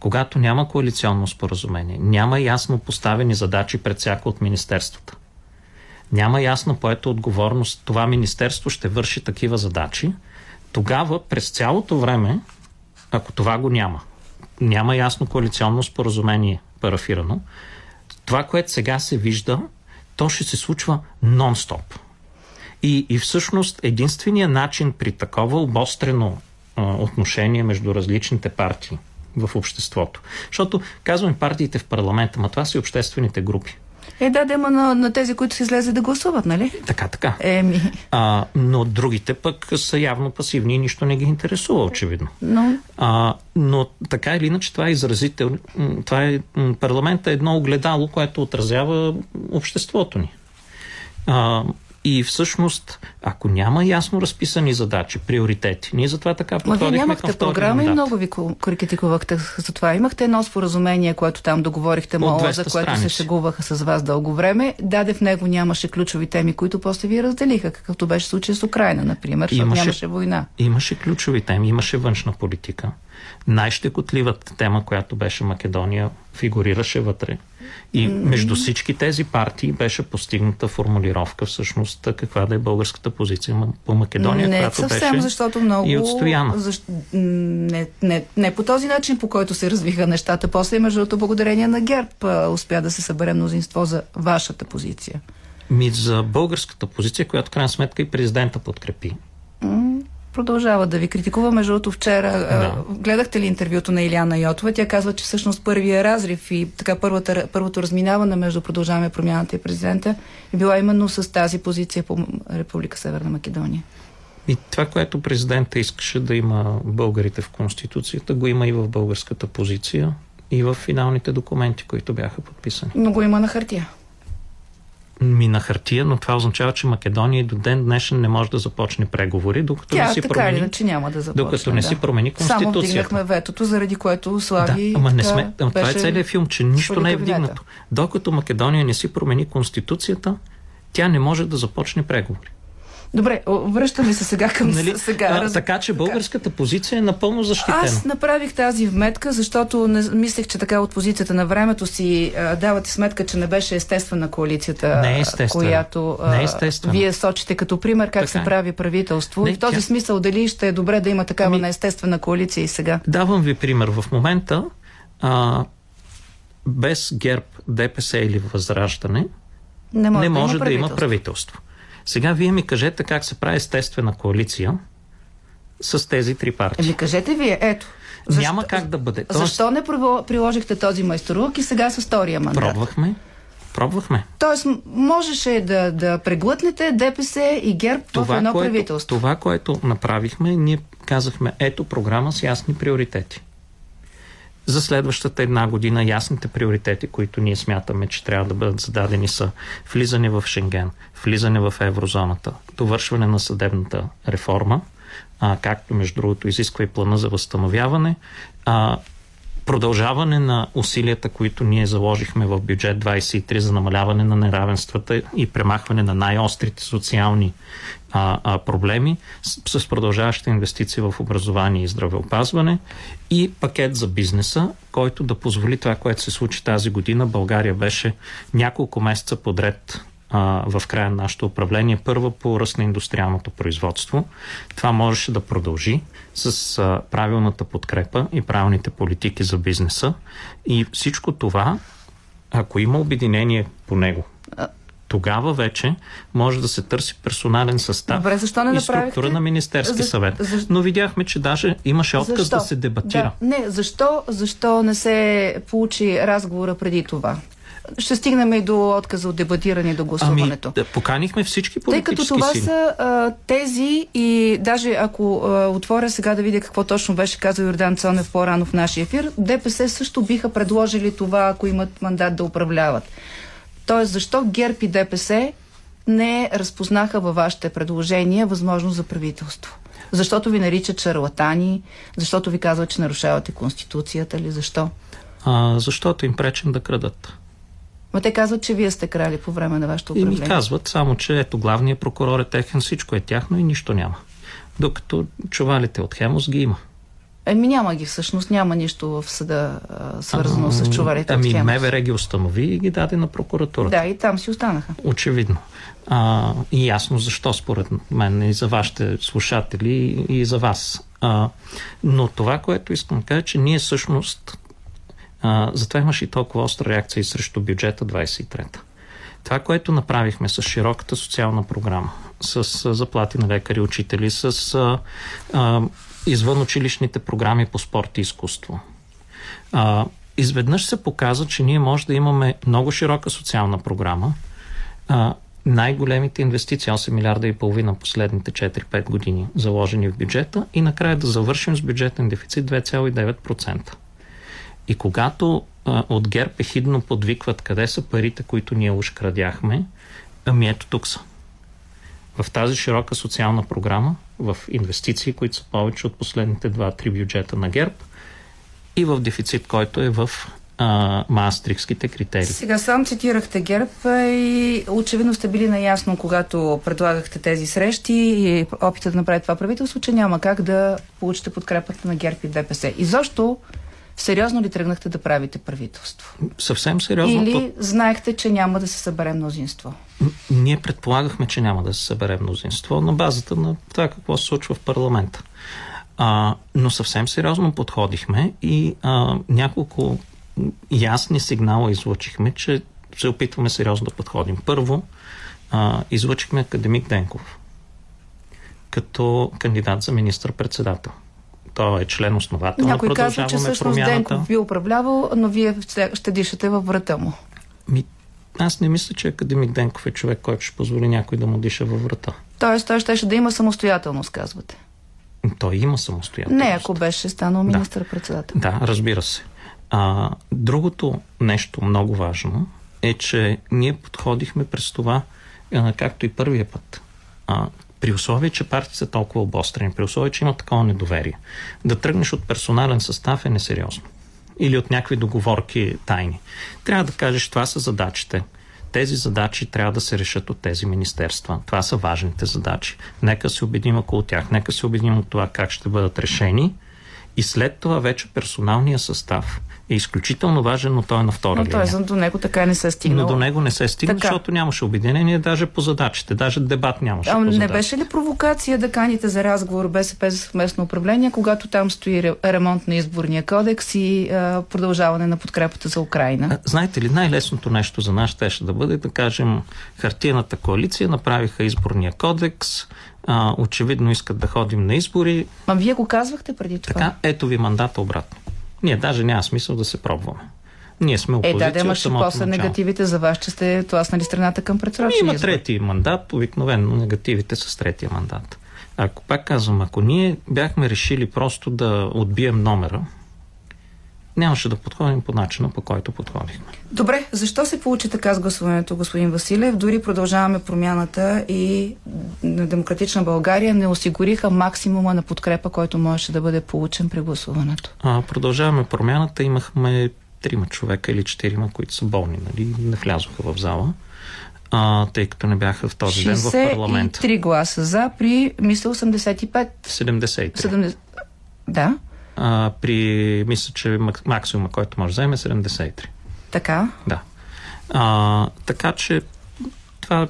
Когато няма коалиционно споразумение, няма ясно поставени задачи пред всяко от министерствата. Няма ясно поета отговорност, това министерство ще върши такива задачи, тогава през цялото време, ако това го няма, няма ясно коалиционно споразумение парафирано, това, което сега се вижда, то ще се случва нон-стоп. И, и всъщност единственият начин при такова обострено а, отношение между различните партии в обществото. Защото казваме партиите в парламента, но това са и обществените групи. Е, да, дема на, на тези, които се излезе да гласуват, нали? Така, така. Еми. А, но другите пък са явно пасивни и нищо не ги интересува, очевидно. Но, а, но така или иначе това е изразител. Това е, парламента е едно огледало, което отразява обществото ни. А, и всъщност, ако няма ясно разписани задачи, приоритети, ние затова така подходихме вие нямахте програма и много ви критикувахте за това. Имахте едно споразумение, което там договорихте мало, за което страници. се шегуваха с вас дълго време. Даде в него нямаше ключови теми, които после ви разделиха, какъвто беше случай с Украина, например, защото имаше, нямаше война. Имаше ключови теми, имаше външна политика. Най-щекотливата тема, която беше Македония, фигурираше вътре. И между всички тези партии беше постигната формулировка всъщност каква да е българската позиция по Македония, не, която съвсем, беше защото много... и отстояна. Защ... Не, не, не по този начин, по който се развиха нещата. После, между другото, благодарение на ГЕРБ успя да се събере мнозинство за вашата позиция. Ми за българската позиция, която крайна сметка и президента подкрепи продължава да ви критикува. Между другото, вчера да. гледахте ли интервюто на Иляна Йотова? Тя казва, че всъщност първия разрив и така първата, първото разминаване между продължаваме промяната и президента е била именно с тази позиция по Република Северна Македония. И това, което президента искаше да има българите в Конституцията, го има и в българската позиция и в финалните документи, които бяха подписани. Но го има на хартия ми на хартия, но това означава, че Македония до ден днешен не може да започне преговори, докато Тя, не си така промени. Иначе няма да започне, докато не да. си промени конституцията. Само вдигнахме ветото, заради което Слави. Да, ама не сме. Ама това е целият филм, че нищо не е вдигнато. Докато Македония не си промени конституцията, тя не може да започне преговори. Добре, връщаме се сега към нали? сега. А, така че българската позиция е напълно защитена. Аз направих тази вметка, защото не, мислех, че така от позицията на времето си а, давате сметка, че не беше естествена коалицията, не е която а, не е вие сочите като пример как така се е. прави правителство. Не, и в този тя... смисъл дали ще е добре да има такава ми... неестествена коалиция и сега? Давам ви пример. В момента а, без ГЕРБ, ДПС или Възраждане не може, не може да, има да има правителство. Сега вие ми кажете как се прави естествена коалиция с тези три партии. Еми кажете вие, ето. Защо, Няма как да бъде. Тоест... Защо не приложихте този майсторук и сега с втория мандат? Пробвахме. Пробвахме. Тоест, можеше да, да преглътнете ДПС и ГЕРБ това, в едно което, правителство. Това, което направихме, ние казахме, ето програма с ясни приоритети за следващата една година ясните приоритети, които ние смятаме, че трябва да бъдат зададени са влизане в Шенген, влизане в еврозоната, довършване на съдебната реформа, а, както между другото изисква и плана за възстановяване, а, продължаване на усилията, които ние заложихме в бюджет 23 за намаляване на неравенствата и премахване на най-острите социални а, а, проблеми с, с продължаващи инвестиции в образование и здравеопазване и пакет за бизнеса, който да позволи това, което се случи тази година. България беше няколко месеца подред в края на нашето управление. Първа по ръст на индустриалното производство. Това можеше да продължи с а, правилната подкрепа и правилните политики за бизнеса. И всичко това, ако има обединение по него, тогава вече може да се търси персонален състав Добре, защо не и структура на Министерски За... съвет. За... Но видяхме, че даже имаше отказ защо? да се дебатира. Да. Не, защо, защо не се получи разговора преди това? ще стигнем и до отказа от дебатиране до гласуването. Ами, да, поканихме всички политически Тъй като това сили. са а, тези и даже ако а, отворя сега да видя какво точно беше казал Йордан Цонев по-рано в нашия ефир, ДПС също биха предложили това, ако имат мандат да управляват. Тоест, защо ГЕРБ и ДПС не разпознаха във вашите предложения възможност за правителство? Защото ви наричат шарлатани, защото ви казват, че нарушавате Конституцията или защо? А, защото им пречим да крадат. Но те казват, че вие сте крали по време на вашето управление. И ми казват само, че ето главният прокурор е техен, всичко е тяхно и нищо няма. Докато чувалите от Хемос ги има. Еми няма ги всъщност, няма нищо в съда а, свързано а, с чувалите ами, МВР ги установи и ги даде на прокуратурата. Да, и там си останаха. Очевидно. А, и ясно защо според мен и за вашите слушатели и за вас. А, но това, което искам да кажа, че ние всъщност а, затова имаше и толкова остра реакция и срещу бюджета 23-та. Това, което направихме с широката социална програма, с заплати на лекари, учители, с а, а, извън училищните програми по спорт и изкуство. А, изведнъж се показа, че ние може да имаме много широка социална програма, а, най-големите инвестиции, 8 милиарда и половина последните 4-5 години, заложени в бюджета и накрая да завършим с бюджетен дефицит 2,9%. И когато а, от ГЕРБ ехидно подвикват къде са парите, които ние уж крадяхме, ами ето тук са. В тази широка социална програма, в инвестиции, които са повече от последните 2-3 бюджета на ГЕРБ и в дефицит, който е в а, маастрихските критерии. Сега сам цитирахте ГЕРБ и очевидно сте били наясно, когато предлагахте тези срещи и опита да направи това правителство, че няма как да получите подкрепата на ГЕРБ и ДПС. И защо Сериозно ли тръгнахте да правите правителство? Съвсем сериозно. Или знаехте, че няма да се събере мнозинство? Ние предполагахме, че няма да се събере мнозинство на базата на това какво се случва в парламента. А, но съвсем сериозно подходихме и а, няколко ясни сигнала излучихме, че се опитваме сериозно да подходим. Първо, а, излучихме академик Денков като кандидат за министър-председател. Той е член основател Някой казва, че всъщност промяната. Денков ви управлявал, но вие ще дишате във врата му. Ми, аз не мисля, че академик Денков е човек, който ще позволи някой да му диша във врата. Тоест, той ще, ще да има самостоятелност, казвате. Той има самостоятелност. Не, ако беше станал министър-председател. Да, да, разбира се. А, другото нещо много важно е, че ние подходихме през това, а, както и първия път. А, при условие, че партии са толкова обострени, при условие, че има такова недоверие, да тръгнеш от персонален състав е несериозно. Или от някакви договорки тайни. Трябва да кажеш, това са задачите. Тези задачи трябва да се решат от тези министерства. Това са важните задачи. Нека се обединим около тях. Нека се обединим от това как ще бъдат решени. И след това вече персоналния състав е изключително важен, но той е на втора но линия. Но до него така не се стигна. Но до него не се стигна, така. защото нямаше обединение даже по задачите, даже дебат нямаше. А, по не беше ли провокация да каните за разговор БСП за съвместно управление, когато там стои ремонт на изборния кодекс и а, продължаване на подкрепата за Украина? А, знаете ли, най-лесното нещо за нас ще да бъде да кажем хартияната коалиция направиха изборния кодекс, а, очевидно искат да ходим на избори. А вие го казвахте преди това. Така, ето ви мандата обратно. Ние даже няма смисъл да се пробваме. Ние сме опозиция. Е, да, да имаше после негативите за вас, че сте тласнали страната към предсрочни Има трети мандат, обикновено негативите с третия мандат. Ако пак казвам, ако ние бяхме решили просто да отбием номера, нямаше да подходим по начина, по който подходихме. Добре, защо се получи така с гласуването, господин Василев? Дори продължаваме промяната и на Демократична България не осигуриха максимума на подкрепа, който можеше да бъде получен при гласуването. А, продължаваме промяната. Имахме трима човека или четирима, които са болни, нали? не влязоха в зала. А, тъй като не бяха в този ден в парламента. 63 гласа за при, мисля, 85. 73. 70... Да а, при, мисля, че максимума, който може да вземе е 73. Така? Да. А, така че това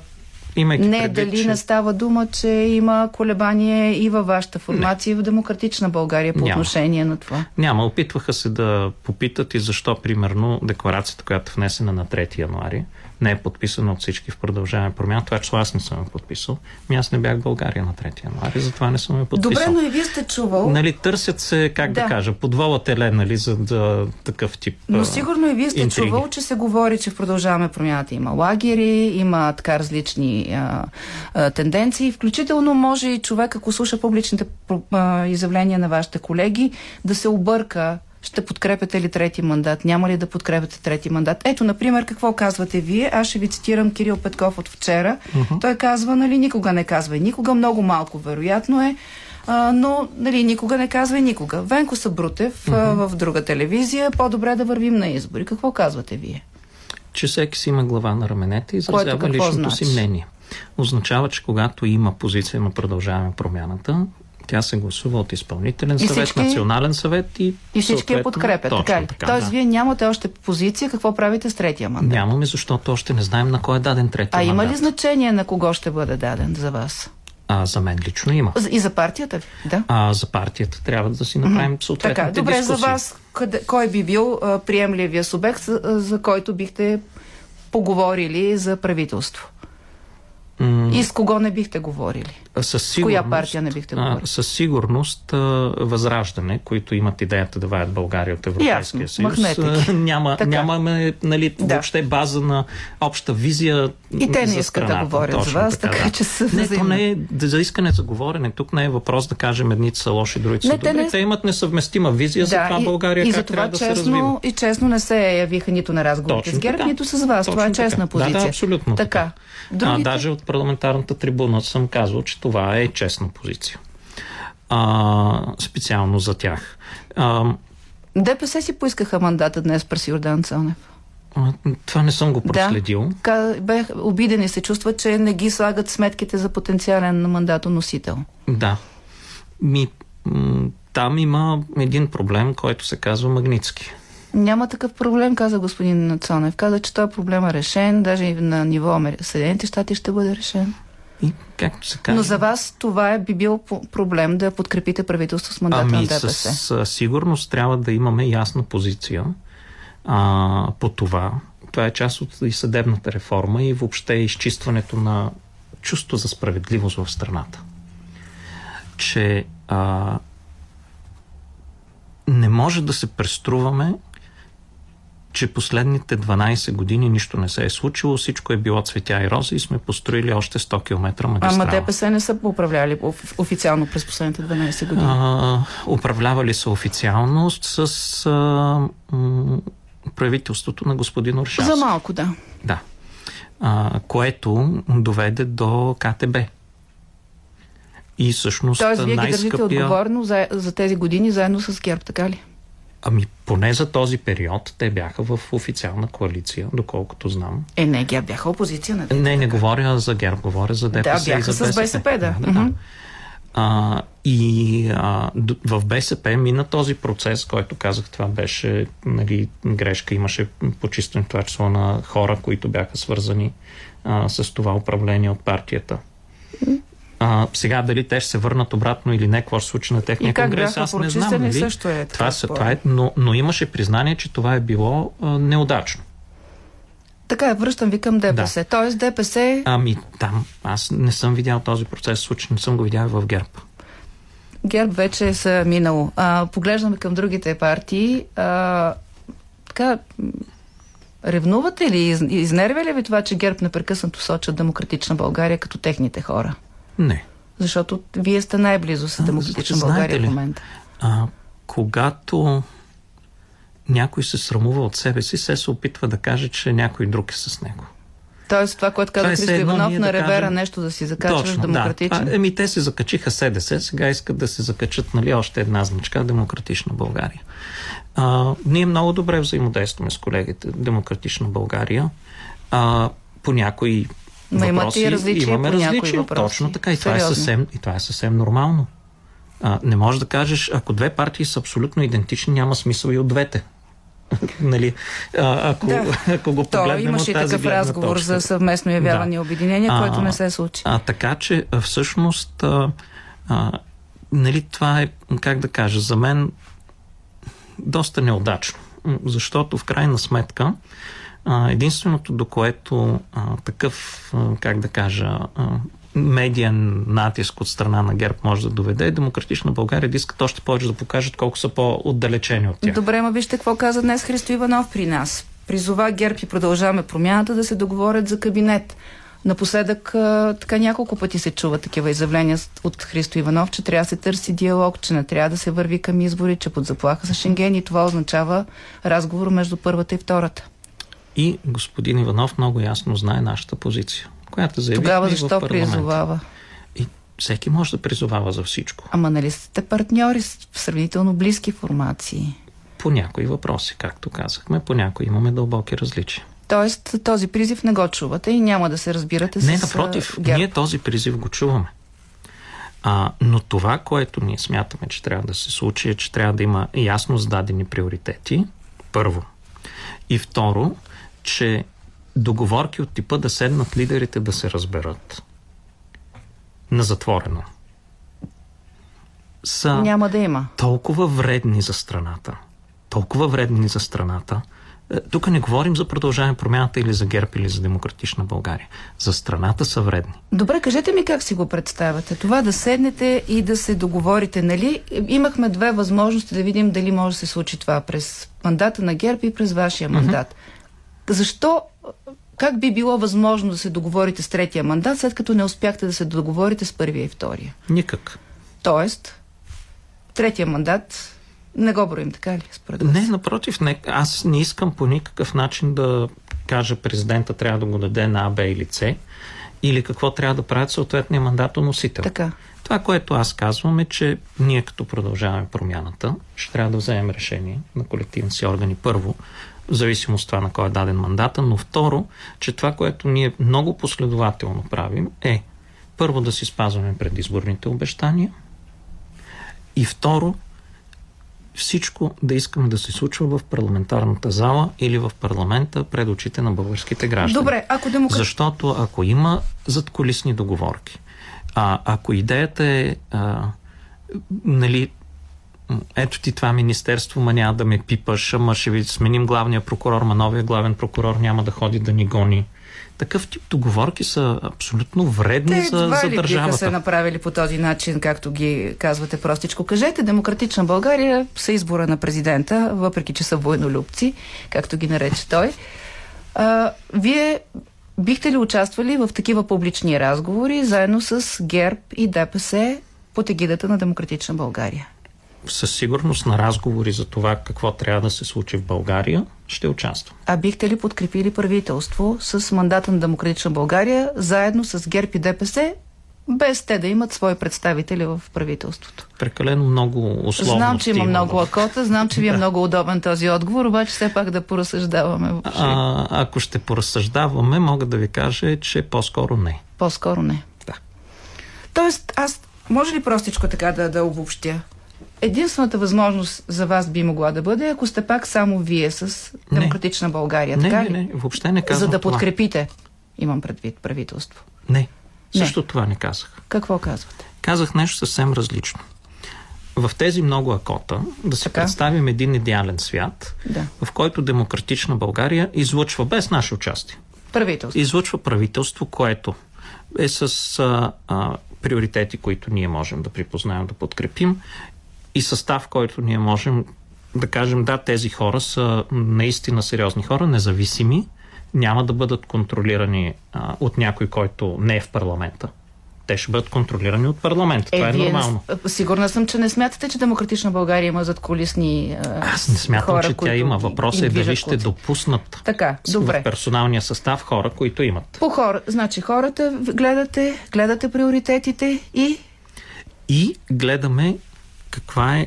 имайки Не, предвид, дали че... не става дума, че има колебание и във вашата формация, не. и в Демократична България по Няма. отношение на това? Няма. Опитваха се да попитат и защо, примерно, декларацията, която е внесена на 3 януари, не е подписано от всички в продължаване промяна. Това, че аз не съм я подписал. Ми аз не бях в България на 3 януари, затова не съм я подписал. Добре, но и вие сте чувал. Нали, търсят се, как да, да кажа, подвола теле, нали, за да, такъв тип. Но сигурно и вие сте интриги. чувал, че се говори, че в продължаваме промяната има лагери, има така различни а, а, тенденции. Включително може и човек, ако слуша публичните а, изявления на вашите колеги, да се обърка ще подкрепяте ли трети мандат? Няма ли да подкрепяте трети мандат? Ето, например, какво казвате вие? Аз ще ви цитирам Кирил Петков от вчера. Uh-huh. Той казва, нали, никога не казва и никога, много малко вероятно е, а, но нали, никога не казва и никога. Венко Събрутев uh-huh. а, в друга телевизия, по-добре да вървим на избори. Какво казвате вие? че всеки си има глава на раменете и изразява личното значи? си мнение. Означава, че когато има позиция на продължаване промяната, тя се гласува от изпълнителен съвет, всички, национален съвет и. И всички я подкрепят. Точно, така ли? Така, Тоест, да. вие нямате още позиция. Какво правите с третия мандат? Нямаме, защото още не знаем на кой е даден третия а мандат. А има ли значение на кого ще бъде даден за вас? А, за мен лично има. И за партията Да. А, за партията трябва да си направим съответните така, добре, дискусии. за вас къде, кой би бил а, приемливия субект, за, за който бихте поговорили за правителство? И с кого не бихте говорили? Със сигурност, Коя партия не бихте говорили? Със сигурност Възраждане, които имат идеята да ваят България от Европейския Ясно, съюз, няма, нямаме нали, да. въобще база на обща визия И те не искат да говорят с вас, така, така да. че са Не, то не е за искане за говорене. Тук не е въпрос да кажем едните са лоши, другите са добри. Те, не... те имат несъвместима визия да, за това България и, как и трябва да честно, се развива. И честно не се явиха нито на разговорите с ГЕРБ, нито с вас. Това е честна позиция. Да, да, абсолютно. Така. А, даже от парламентарната трибуна съм казал, че това е честна позиция. А, специално за тях. А, ДПС си поискаха мандата днес през Йордан Цонев. Това не съм го проследил. Да, бех обиден и се чувства, че не ги слагат сметките за потенциален мандатоносител. Да. Ми, там има един проблем, който се казва Магницки. Няма такъв проблем, каза господин Цонев. Каза, че този проблем е решен, даже и на ниво Съединените щати ще бъде решен. И, както се казва. Но за вас това е, би бил проблем да подкрепите правителство с мандата ами, на ДПС? С сигурност трябва да имаме ясна позиция а, по това. Това е част от и съдебната реформа и въобще изчистването на чувство за справедливост в страната. Че а, не може да се преструваме че последните 12 години нищо не се е случило, всичко е било цветя и рози и сме построили още 100 км магистрала. Ама ДПС не са управлявали официално през последните 12 години? А, управлявали са официално с а, м, правителството на господин Оршавски. За малко, да. Да. А, което доведе до КТБ. И всъщност Тоест, вие ги държите отговорно за, за тези години заедно с ГЕРБ, така ли? Ами поне за този период те бяха в официална коалиция, доколкото знам. Е, не, ГЕРБ бяха опозиция. На не, не говоря за ГЕРБ, говоря за ДПС да, бяха и за БСП. с БСП, да. да, да. А, и а, в БСП мина този процес, който казах, това беше нали, грешка. Имаше почистване това число на хора, които бяха свързани а, с това управление от партията. А, сега дали те ще се върнат обратно или не, какво ще случи на техния конгрес, аз не знам. Нали? Също е това, са, това е, но, но имаше признание, че това е било а, неудачно. Така, връщам ви към ДПС. Да. Тоест ДПС... Ами там, аз не съм видял този процес случай, не съм го видял в ГЕРБ. ГЕРБ вече са минало. А, поглеждаме към другите партии. А, така, ревнувате ли, изнервя ли ви това, че ГЕРБ непрекъснато сочат Демократична България като техните хора? Не. Защото вие сте най-близо с демократична България в момента. А, когато някой се срамува от себе си, се се опитва да каже, че някой друг е с него. Тоест това, което каза е Христо Иванов на да ревера, кажем... нещо да си закачваш Точно, демократично. Да. еми те се закачиха СДС, сега искат да се закачат нали, още една значка демократична България. А, ние много добре взаимодействаме с колегите Демократична България. А, по някои но въпроси, имате и различия имаме по различия. Въпроси. Точно така. И това, е съвсем, и това е съвсем нормално. А, не можеш да кажеш, ако две партии са абсолютно идентични, няма смисъл и от двете. нали, а, ако, да. ако го погледнем То, имаше от тази такъв разговор точка. за съвместно явяване да. обединение, а, който не се случи. А, така че всъщност а, а, нали, това е, как да кажа, за мен доста неудачно. Защото в крайна сметка а, единственото, до което такъв, как да кажа, медиен натиск от страна на ГЕРБ може да доведе, демократична България да искат още повече да покажат колко са по-отдалечени от тях. Добре, ма вижте какво каза днес Христо Иванов при нас. Призова ГЕРБ и продължаваме промяната да се договорят за кабинет. Напоследък така няколко пъти се чува такива изявления от Христо Иванов, че трябва да се търси диалог, че не трябва да се върви към избори, че под заплаха за Шенген и това означава разговор между първата и втората. И господин Иванов много ясно знае нашата позиция, която заяви Тогава защо призовава? И всеки може да призовава за всичко. Ама нали сте партньори в сравнително близки формации? По някои въпроси, както казахме, по някои имаме дълбоки различия. Тоест този призив не го чувате и няма да се разбирате не, с Не, напротив, герб. ние този призив го чуваме. А, но това, което ние смятаме, че трябва да се случи, е, че трябва да има ясно зададени приоритети. Първо. И второ, че договорки от типа да седнат лидерите да се разберат на затворено са Няма да има. толкова вредни за страната. Толкова вредни за страната. Е, тук не говорим за продължаване промяната или за ГЕРБ или за демократична България. За страната са вредни. Добре, кажете ми как си го представяте. Това да седнете и да се договорите, нали? Имахме две възможности да видим дали може да се случи това през мандата на ГЕРБ и през вашия мандат. Mm-hmm. Защо как би било възможно да се договорите с третия мандат, след като не успяхте да се договорите с първия и втория? Никак. Тоест, третия мандат не го броим, така ли? Според вас? Не, напротив, не, аз не искам по никакъв начин да кажа президента трябва да го даде на А, Б или С или какво трябва да правят съответния мандатоносител. Така. Това, което аз казвам е, че ние като продължаваме промяната, ще трябва да вземем решение на колективни си органи първо, в зависимост от това на кой е даден мандата, но второ, че това, което ние много последователно правим е първо да си спазваме предизборните обещания и второ всичко да искаме да се случва в парламентарната зала или в парламента пред очите на българските граждани. Добре, ако демократ... Защото ако има задколисни договорки, а ако идеята е а, нали, ето ти това министерство, ма няма да ме пипаш, ама ще ви сменим главния прокурор, ма новия главен прокурор няма да ходи да ни гони. Такъв тип договорки са абсолютно вредни Те, за, за ли държавата. се направили по този начин, както ги казвате простичко. Кажете, Демократична България са избора на президента, въпреки че са военолюбци, както ги нарече той. А, вие бихте ли участвали в такива публични разговори, заедно с ГЕРБ и ДПС под егидата на Демократична България? Със сигурност на разговори за това какво трябва да се случи в България, ще участвам. А бихте ли подкрепили правителство с мандата на Демократична България, заедно с ГЕРБ и ДПС, без те да имат свои представители в правителството? Прекалено много условно. Знам, че има много акота, знам, че ви е много удобен този отговор, обаче все пак да поразсъждаваме. А, ако ще поразсъждаваме, мога да ви кажа, че по-скоро не. По-скоро не. Да. Тоест, аз може ли простичко така да, да обобщя? Единствената възможност за вас би могла да бъде, ако сте пак само вие с Демократична не. България. Не, така не, не, въобще не казвам За да това. подкрепите, имам предвид правителство. Не, също не. това не казах. Какво казвате? Казах нещо съвсем различно. В тези много акота да си така? представим един идеален свят, да. в който демократична България излъчва без наше участие. Правителство. Излъчва правителство, което е с а, а, приоритети, които ние можем да припознаем, да подкрепим и състав, който ние можем да кажем, да, тези хора са наистина сериозни хора, независими, няма да бъдат контролирани а, от някой, който не е в парламента. Те ще бъдат контролирани от парламента. Е, Това е нормално. Не, сигурна съм, че не смятате, че Демократична България има зад колисни а, Аз не смятам, хора, че тя има. Въпросът е дали ще допуснат така, добре. в персоналния състав хора, които имат. По хора, значи хората гледате, гледате приоритетите и... И гледаме каква е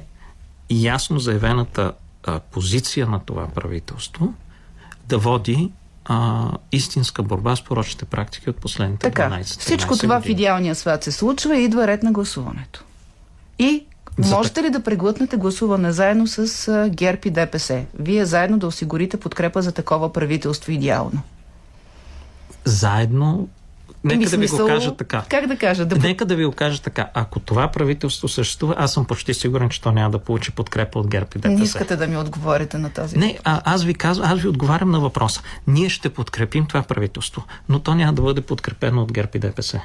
ясно заявената а, позиция на това правителство да води а, истинска борба с порочните практики от последните така, 12 Всичко това години. в идеалния свят се случва и идва ред на гласуването. И За можете ли да преглътнете гласуване заедно с ГЕРБ и ДПС? Вие заедно да осигурите подкрепа за такова правителство идеално? Заедно Нека да ви го кажа така. Как да кажа? Да... Нека да ви го кажа така. Ако това правителство съществува, аз съм почти сигурен, че то няма да получи подкрепа от ГЕРБ и ДПС. Не искате да ми отговорите на този Не, а, аз ви казвам, аз ви отговарям на въпроса. Ние ще подкрепим това правителство, но то няма да бъде подкрепено от ГЕРБ и ДПС.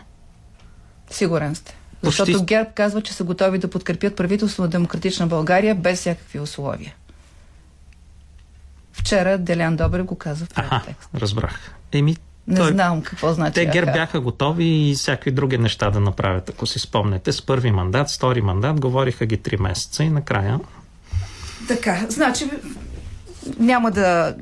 Сигурен сте. Защото почти... ГЕРБ казва, че са готови да подкрепят правителство на Демократична България без всякакви условия. Вчера Делян Добре го каза в този текст. Разбрах. Еми, не Той, знам какво значи. Те ГЕРБ бяха готови и всякакви други неща да направят, ако си спомнете. С първи мандат, с втори мандат, говориха ги три месеца и накрая. Така, значи няма да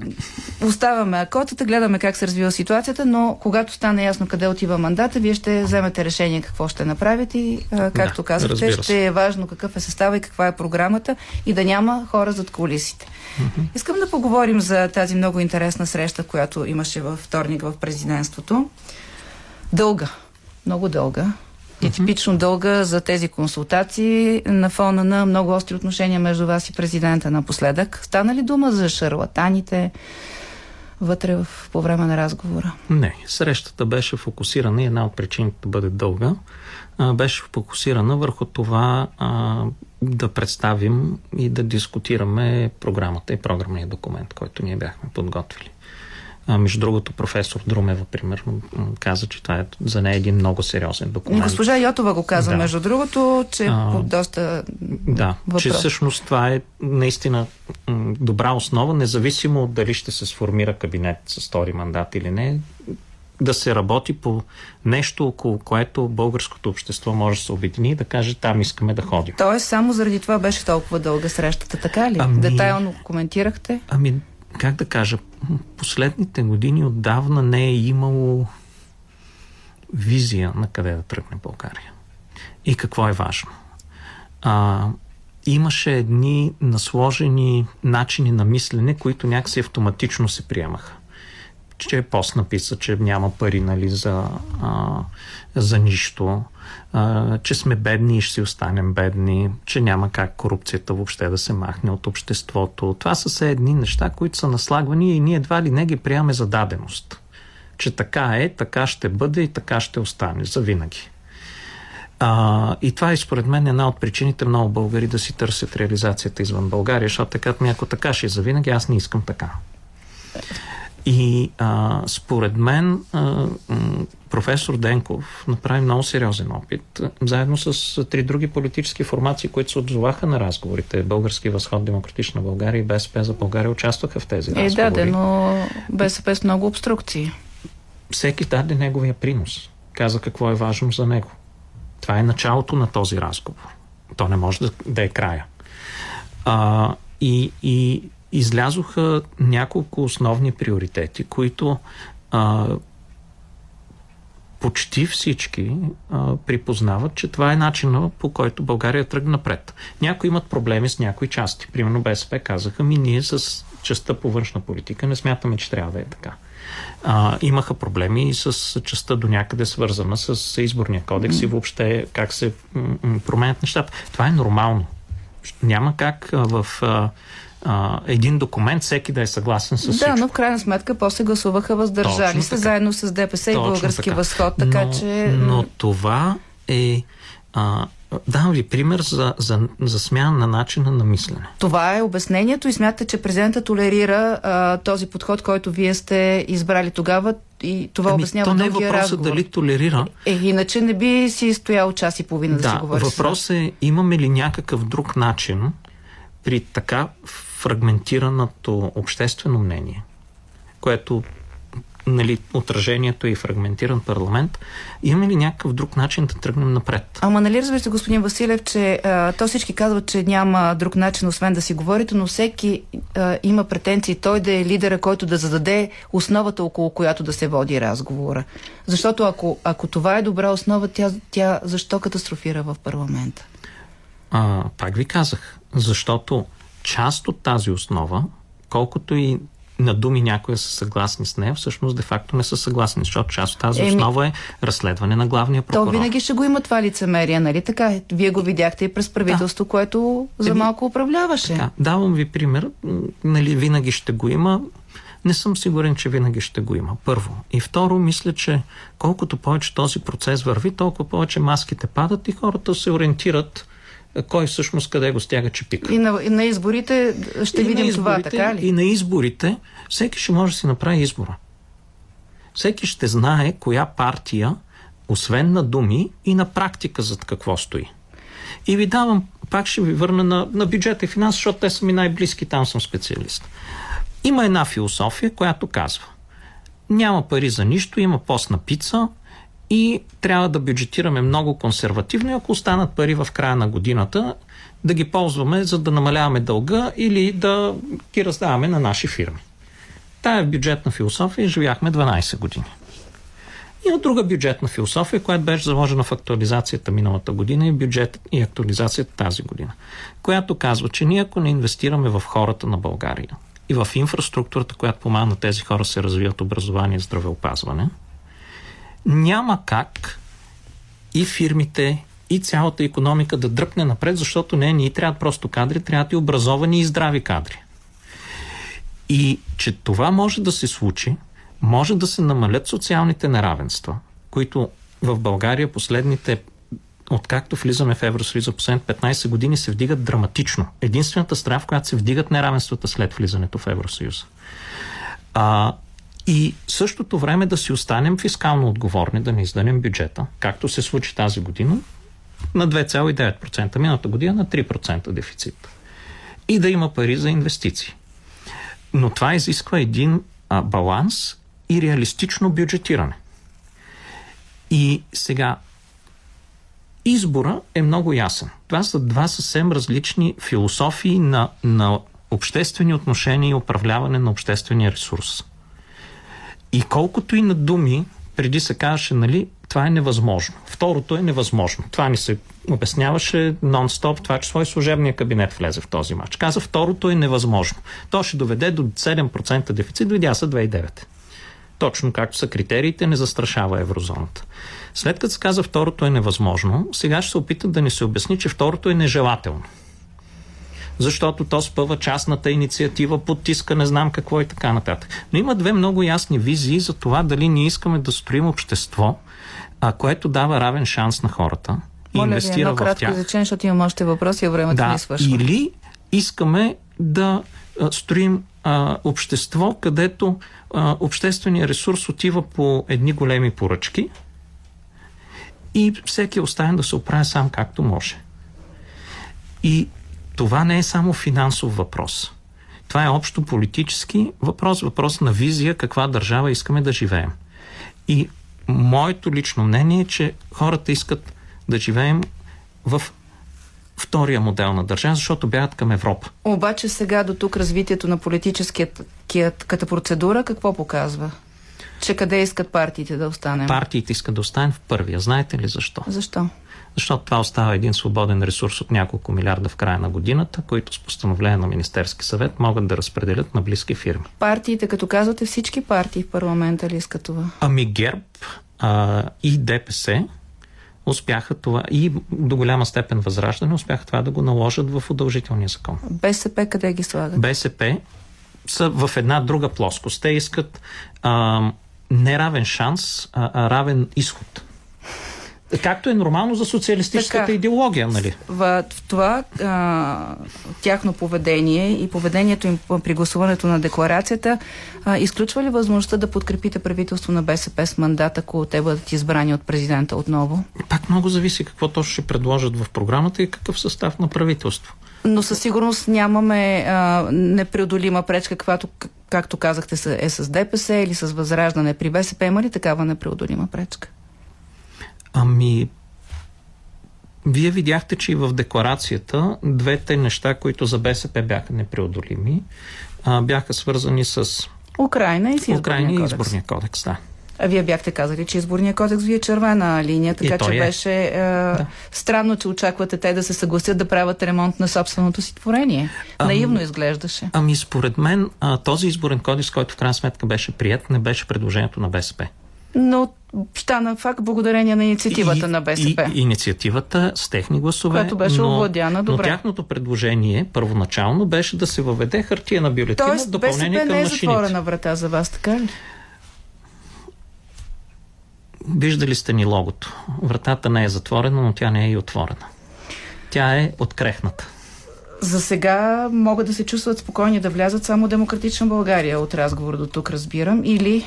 оставаме акотата, гледаме как се развива ситуацията, но когато стане ясно къде отива мандата, вие ще вземете решение какво ще направите и, както да, казахте, ще е важно какъв е състава и каква е програмата и да няма хора зад колисите. Mm-hmm. Искам да поговорим за тази много интересна среща, която имаше във вторник в президентството. Дълга, много дълга и типично дълга за тези консултации на фона на много остри отношения между вас и президента напоследък. Стана ли дума за шарлатаните вътре в, по време на разговора? Не, срещата беше фокусирана и една от причините да бъде дълга беше фокусирана върху това а, да представим и да дискутираме програмата и програмния документ, който ние бяхме подготвили. А, между другото, професор Друмева, примерно, каза, че това е за нея един много сериозен документ. Госпожа Йотова го каза, да. между другото, че а, по доста Да, въпрос. че всъщност това е наистина добра основа, независимо от дали ще се сформира кабинет с втори мандат или не, да се работи по нещо, около което българското общество може да се обедини и да каже там искаме да ходим. Тоест само заради това беше толкова дълга срещата, така ли? Ами, Детайлно коментирахте? Ами как да кажа, последните години отдавна не е имало визия на къде да тръгне България. И какво е важно. А, имаше едни насложени начини на мислене, които някакси автоматично се приемаха че пост написа, че няма пари нали, за, а, за нищо, а, че сме бедни и ще си останем бедни, че няма как корупцията въобще да се махне от обществото. Това са все едни неща, които са наслагвани и ние едва ли не ги приемаме за даденост. Че така е, така ще бъде и така ще остане за винаги. А, и това е според мен една от причините много българи да си търсят реализацията извън България, защото така, някой така ще е завинаги, аз не искам така. И а, според мен а, професор Денков направи много сериозен опит, заедно с три други политически формации, които се отзоваха на разговорите. Български възход, Демократична България и БСП за България участваха в тези е, разговори. Е, да, но БСП с много обструкции. Всеки даде неговия принос. Каза какво е важно за него. Това е началото на този разговор. То не може да, да е края. А, и, и излязоха няколко основни приоритети, които а, почти всички а, припознават, че това е начина по който България тръгна напред. Някои имат проблеми с някои части. Примерно БСП казаха ми ние с частта по външна политика не смятаме, че трябва да е така. А, имаха проблеми и с частта до някъде свързана с изборния кодекс и въобще как се променят нещата. Това е нормално. Няма как в а, един документ, всеки да е съгласен с да, всичко. Но в крайна сметка после гласуваха въздържали се заедно с ДПС Точно и български така. възход, така но, че... Но това е... А, Давам ви пример за, за, за смяна на начина на мислене. Това е обяснението и смятате, че президента толерира а, този подход, който вие сте избрали тогава и това ами, обяснява то не е въпросът разговор. дали толерира. Е, иначе не би си стоял час и половина да, да си говори. Въпрос е, имаме ли някакъв друг начин при така фрагментираното обществено мнение, което нали, отражението е и фрагментиран парламент, имаме ли някакъв друг начин да тръгнем напред? Ама нали разбирате, господин Василев, че а, то всички казват, че няма друг начин, освен да си говорите, но всеки а, има претенции той да е лидера, който да зададе основата, около която да се води разговора. Защото ако, ако това е добра основа, тя, тя защо катастрофира в парламента? А, пак ви казах, защото част от тази основа, колкото и на думи някои са съгласни с нея, всъщност де-факто не са съгласни, защото част от тази Еми, основа е разследване на главния прокурор. То винаги ще го има това лицемерие, нали така? Вие го видяхте и през правителство, да. което за Еми, малко управляваше. Така, давам ви пример. Нали, винаги ще го има. Не съм сигурен, че винаги ще го има. Първо. И второ, мисля, че колкото повече този процес върви, толкова повече маските падат и хората се ориентират кой всъщност къде го стяга чепик. И на, и на изборите ще и видим изборите, това, така ли? И на изборите всеки ще може да си направи избора. Всеки ще знае коя партия, освен на думи и на практика зад какво стои. И ви давам, пак ще ви върна на, на бюджета и финанс, защото те са ми най-близки, там съм специалист. Има една философия, която казва няма пари за нищо, има пост на пица, и трябва да бюджетираме много консервативно и ако останат пари в края на годината, да ги ползваме за да намаляваме дълга или да ги раздаваме на наши фирми. Тая бюджетна философия живяхме 12 години. Има друга бюджетна философия, която беше заложена в актуализацията миналата година и бюджет и актуализацията тази година, която казва, че ние ако не инвестираме в хората на България и в инфраструктурата, която помага на тези хора се развият образование и здравеопазване, няма как и фирмите, и цялата економика да дръпне напред, защото не ни трябва просто кадри, трябва и образовани и здрави кадри. И че това може да се случи, може да се намалят социалните неравенства, които в България последните откакто влизаме в Евросъюза за последните 15 години се вдигат драматично. Единствената страна, в която се вдигат неравенствата след влизането в Евросъюза. А, и същото време да си останем фискално отговорни, да не изданем бюджета, както се случи тази година, на 2,9%, миналата година на 3% дефицит. И да има пари за инвестиции. Но това изисква един а, баланс и реалистично бюджетиране. И сега, избора е много ясен. Това са два съвсем различни философии на, на обществени отношения и управляване на обществения ресурс. И колкото и на думи, преди се казваше, нали, това е невъзможно. Второто е невъзможно. Това ни се обясняваше нон-стоп, това число и служебния кабинет влезе в този матч. Каза, второто е невъзможно. То ще доведе до 7% дефицит, видя се 2009 точно както са критериите, не застрашава еврозоната. След като се каза второто е невъзможно, сега ще се опитат да ни се обясни, че второто е нежелателно. Защото то спъва частната инициатива, потиска, не знам какво и така нататък. Но има две много ясни визии за това дали ние искаме да строим общество, а, което дава равен шанс на хората. И Моля инвестира ви, едно кратко изречение, защото имам още въпроси, а времето да, ни свършва. Или искаме да строим а, общество, където а, общественият ресурс отива по едни големи поръчки и всеки е оставен да се оправя сам както може. И това не е само финансов въпрос. Това е общо политически въпрос, въпрос на визия каква държава искаме да живеем. И моето лично мнение е, че хората искат да живеем в втория модел на държава, защото бягат към Европа. Обаче сега до тук развитието на политическата процедура какво показва? Че къде искат партиите да останем? Партиите искат да останем в първия. Знаете ли защо? Защо? Защото това остава един свободен ресурс от няколко милиарда в края на годината, които с постановление на Министерски съвет могат да разпределят на близки фирми. Партиите, като казвате, всички партии в парламента ли искат това? Ами ГЕРБ а, и ДПС успяха това и до голяма степен възраждане успяха това да го наложат в удължителния закон. БСП къде ги слагат? БСП са в една друга плоскост. Те искат а, не равен шанс, а, а равен изход. Както е нормално за социалистическата така, идеология, нали? В това а, тяхно поведение и поведението им при гласуването на декларацията а, изключва ли възможността да подкрепите правителство на БСП с мандат, ако те бъдат избрани от президента отново? Пак много зависи какво точно ще предложат в програмата и какъв състав на правителство. Но със сигурност нямаме а, непреодолима пречка, каквато, както казахте, е с ДПС или с Възраждане. При БСП има ли такава непреодолима пречка? Ами, вие видяхте, че и в декларацията двете неща, които за БСП бяха непреодолими, а, бяха свързани с Украина и с изборния Украина кодекс. и изборния кодекс, да. А вие бяхте казали, че изборния кодекс ви е червена линия, така че е. беше е, да. странно, че очаквате те да се съгласят да правят ремонт на собственото си творение. Ам, Наивно изглеждаше. Ами според мен този изборен кодекс, който в крайна сметка беше прият, не беше предложението на БСП но стана факт благодарение на инициативата и, на БСП. И, инициативата с техни гласове. Която беше но, овладяна добре. Но тяхното предложение първоначално беше да се въведе хартия на бюлетина Тоест, допълнение БСП към не е затворена врата за вас, така ли? Виждали сте ни логото. Вратата не е затворена, но тя не е и отворена. Тя е открехната. За сега могат да се чувстват спокойни да влязат само Демократична България от разговор до тук, разбирам, или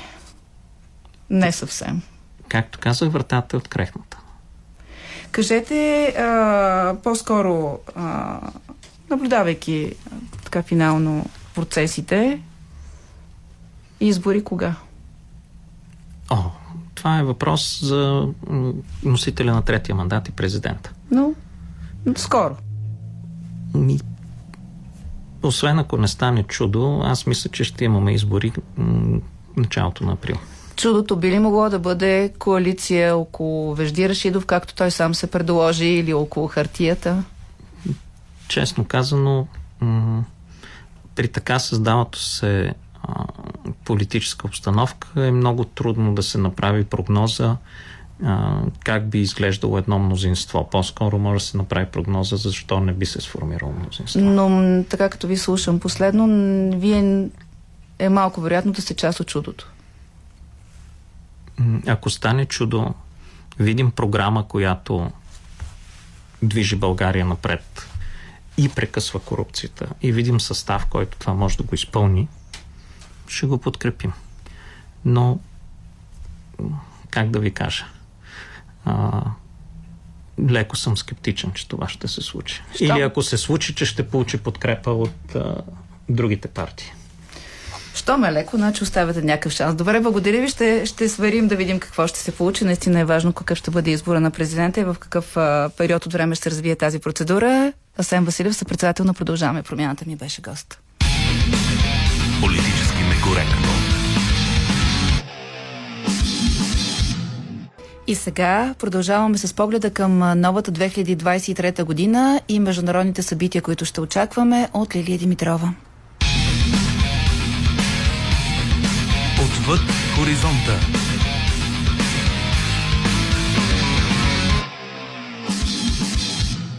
не съвсем. Както казах, вратата е открехната. Кажете а, по-скоро, а, наблюдавайки така финално процесите, избори кога? О, това е въпрос за носителя на третия мандат и президента. Но, скоро. Ми, освен ако не стане чудо, аз мисля, че ще имаме избори началото на април. Чудото би ли могло да бъде коалиция около Вежди Рашидов, както той сам се предложи, или около хартията? Честно казано, при така създавато се политическа обстановка е много трудно да се направи прогноза как би изглеждало едно мнозинство. По-скоро може да се направи прогноза защо не би се сформирало мнозинство. Но така като ви слушам последно, вие е малко вероятно да сте част от чудото. Ако стане чудо, видим програма, която движи България напред и прекъсва корупцията и видим състав, който това може да го изпълни, ще го подкрепим. Но, как да ви кажа, а, леко съм скептичен, че това ще се случи. Или ако се случи, че ще получи подкрепа от а, другите партии. Що ме леко, значи оставяте някакъв шанс. Добре, благодаря ви. Ще, ще сверим да видим какво ще се получи. Наистина е важно какъв ще бъде избора на президента и в какъв а, период от време ще се развие тази процедура. Асен Василев, съпредседател на Продължаваме промяната ми беше гост. Политически некоректно. И сега продължаваме с погледа към новата 2023 година и международните събития, които ще очакваме от Лилия Димитрова. Отвъд хоризонта.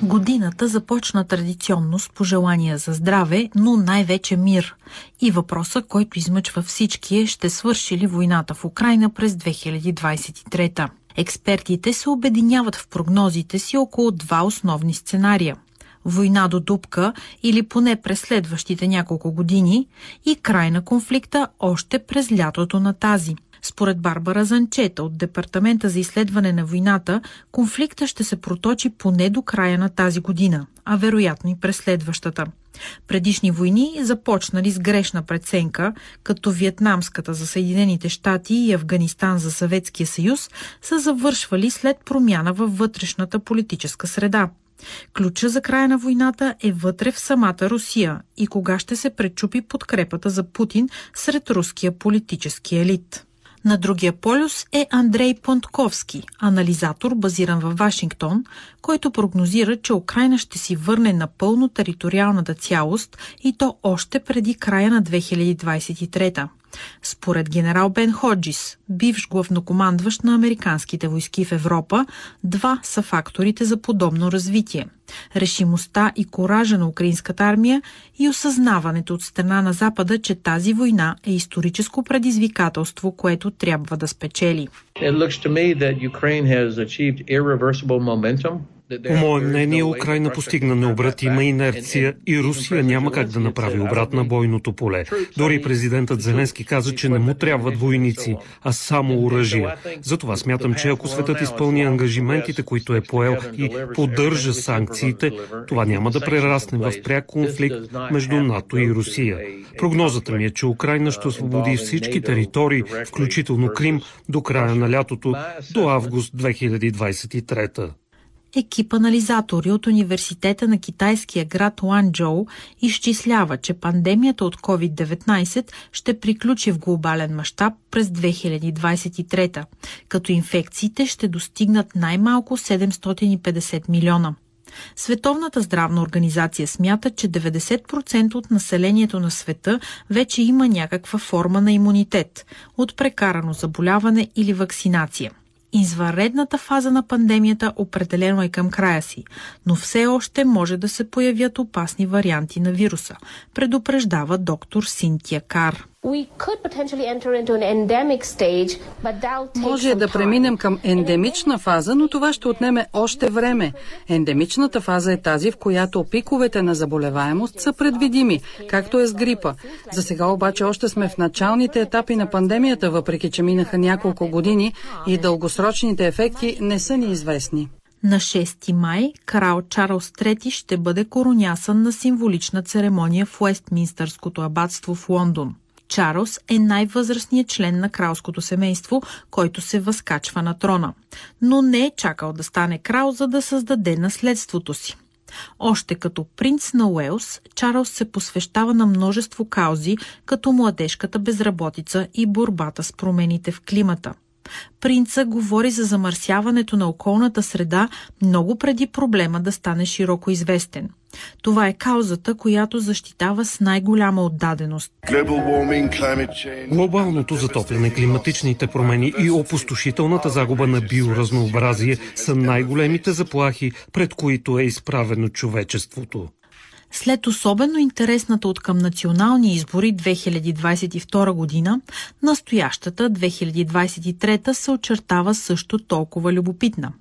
Годината започна традиционно с пожелания за здраве, но най-вече мир. И въпроса, който измъчва всички е, ще свърши ли войната в Украина през 2023. Експертите се обединяват в прогнозите си около два основни сценария война до дупка или поне през следващите няколко години и край на конфликта още през лятото на тази. Според Барбара Занчета от Департамента за изследване на войната, конфликта ще се проточи поне до края на тази година, а вероятно и през следващата. Предишни войни започнали с грешна преценка, като Виетнамската за Съединените щати и Афганистан за Съветския съюз, са завършвали след промяна във вътрешната политическа среда. Ключа за края на войната е вътре в самата Русия и кога ще се пречупи подкрепата за Путин сред руския политически елит. На другия полюс е Андрей Понтковски, анализатор базиран в Вашингтон, който прогнозира, че Украина ще си върне напълно териториалната цялост и то още преди края на 2023. Според генерал Бен Ходжис, бивш главнокомандващ на американските войски в Европа, два са факторите за подобно развитие – решимостта и коража на украинската армия и осъзнаването от страна на Запада, че тази война е историческо предизвикателство, което трябва да спечели. It looks to me that Ukraine has achieved irreversible momentum по мое мнение, Украина постигна необратима инерция и Русия няма как да направи обрат на бойното поле. Дори президентът Зеленски каза, че не му трябват войници, а само оръжия. Затова смятам, че ако светът изпълни ангажиментите, които е поел и поддържа санкциите, това няма да прерасне в пряк конфликт между НАТО и Русия. Прогнозата ми е, че Украина ще освободи всички територии, включително Крим, до края на лятото, до август 2023 екип анализатори от университета на китайския град Ланчжоу изчислява, че пандемията от COVID-19 ще приключи в глобален мащаб през 2023, като инфекциите ще достигнат най-малко 750 милиона. Световната здравна организация смята, че 90% от населението на света вече има някаква форма на имунитет от прекарано заболяване или вакцинация – Извънредната фаза на пандемията определено е към края си, но все още може да се появят опасни варианти на вируса, предупреждава доктор Синтия Кар. Може да преминем към ендемична фаза, но това ще отнеме още време. Ендемичната фаза е тази, в която пиковете на заболеваемост са предвидими, както е с грипа. За сега обаче още сме в началните етапи на пандемията, въпреки че минаха няколко години и дългосрочните ефекти не са ни известни. На 6 май крал Чарлз III ще бъде коронясан на символична церемония в Уестминстърското абатство в Лондон. Чарлз е най-възрастният член на кралското семейство, който се възкачва на трона. Но не е чакал да стане крал, за да създаде наследството си. Още като принц на Уелс, Чарлз се посвещава на множество каузи, като младежката безработица и борбата с промените в климата. Принца говори за замърсяването на околната среда много преди проблема да стане широко известен. Това е каузата, която защитава с най-голяма отдаденост. Глобалното затопляне, климатичните промени и опустошителната загуба на биоразнообразие са най-големите заплахи, пред които е изправено човечеството. След особено интересната от към национални избори 2022 година, настоящата 2023 се очертава също толкова любопитна.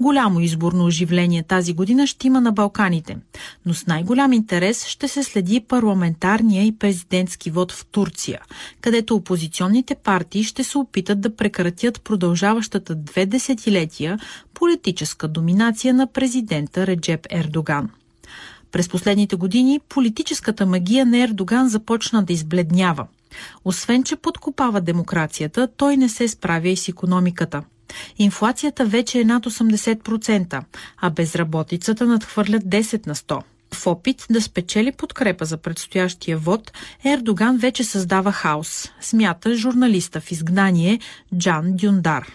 Голямо изборно оживление тази година ще има на Балканите, но с най-голям интерес ще се следи парламентарния и президентски вод в Турция, където опозиционните партии ще се опитат да прекратят продължаващата две десетилетия политическа доминация на президента Реджеп Ердоган. През последните години политическата магия на Ердоган започна да избледнява. Освен, че подкопава демокрацията, той не се справя и с економиката. Инфлацията вече е над 80%, а безработицата надхвърля 10 на 100. В опит да спечели подкрепа за предстоящия вод, Ердоган вече създава хаос, смята журналиста в изгнание Джан Дюндар.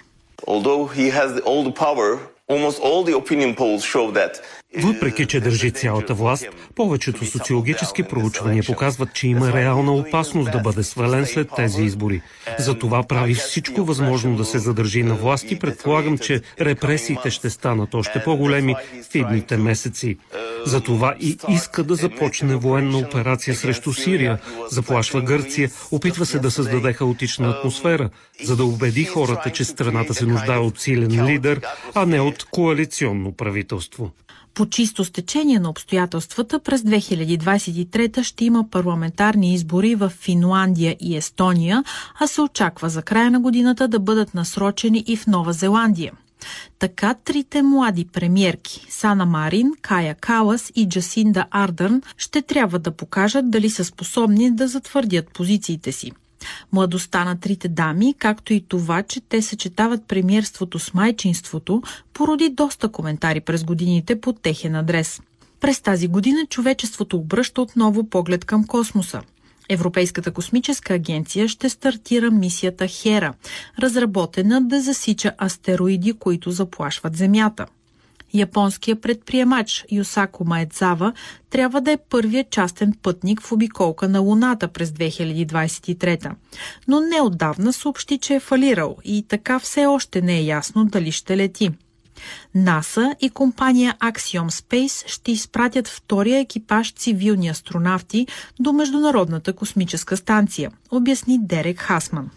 Although he has all the power, almost all the opinion polls show that въпреки, че държи цялата власт, повечето социологически проучвания показват, че има реална опасност да бъде свален след тези избори. Затова прави всичко възможно да се задържи на власт и предполагам, че репресиите ще станат още по-големи в идните месеци. Затова и иска да започне военна операция срещу Сирия, заплашва Гърция, опитва се да създаде хаотична атмосфера, за да убеди хората, че страната се нуждае от силен лидер, а не от коалиционно правителство. По чисто стечение на обстоятелствата през 2023 ще има парламентарни избори в Финландия и Естония, а се очаква за края на годината да бъдат насрочени и в Нова Зеландия. Така трите млади премиерки Сана Марин, Кая Калас и Джасинда Ардърн ще трябва да покажат дали са способни да затвърдят позициите си. Младостта на трите дами, както и това, че те съчетават премиерството с майчинството, породи доста коментари през годините под техен адрес. През тази година човечеството обръща отново поглед към космоса. Европейската космическа агенция ще стартира мисията Хера, разработена да засича астероиди, които заплашват Земята – Японския предприемач Юсако Маедзава трябва да е първият частен пътник в обиколка на Луната през 2023. Но неотдавна съобщи, че е фалирал и така все още не е ясно дали ще лети. НАСА и компания Axiom Space ще изпратят втория екипаж цивилни астронавти до Международната космическа станция, обясни Дерек Хасман.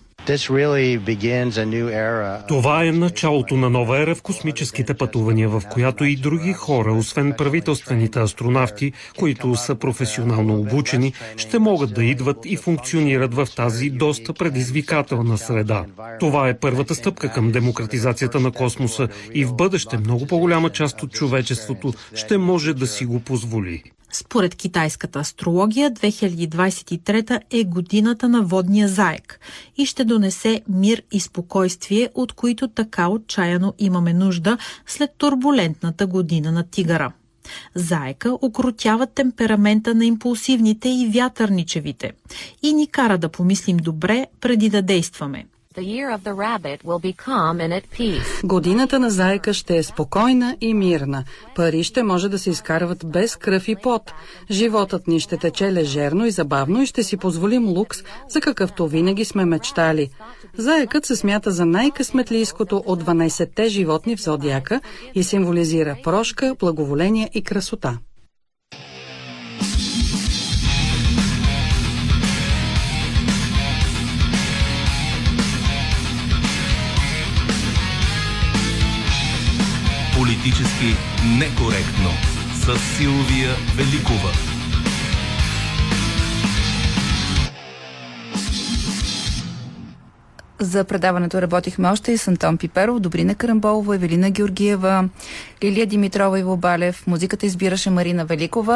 Това е началото на нова ера в космическите пътувания, в която и други хора, освен правителствените астронавти, които са професионално обучени, ще могат да идват и функционират в тази доста предизвикателна среда. Това е първата стъпка към демократизацията на космоса и в бъдеще много по-голяма част от човечеството ще може да си го позволи. Според китайската астрология, 2023 е годината на водния заек и ще донесе мир и спокойствие, от които така отчаяно имаме нужда след турбулентната година на тигъра. Заека окрутява темперамента на импулсивните и вятърничевите и ни кара да помислим добре преди да действаме. Годината на заека ще е спокойна и мирна. Пари ще може да се изкарват без кръв и пот. Животът ни ще тече лежерно и забавно и ще си позволим лукс, за какъвто винаги сме мечтали. Заекът се смята за най-късметлийското от 12-те животни в зодиака и символизира прошка, благоволение и красота. Политически некоректно с Силвия Великова. За предаването работихме още и с Антон Пиперов, Добрина Карамболова, Евелина Георгиева, Лилия Димитрова и Вобалев. Музиката избираше Марина Великова.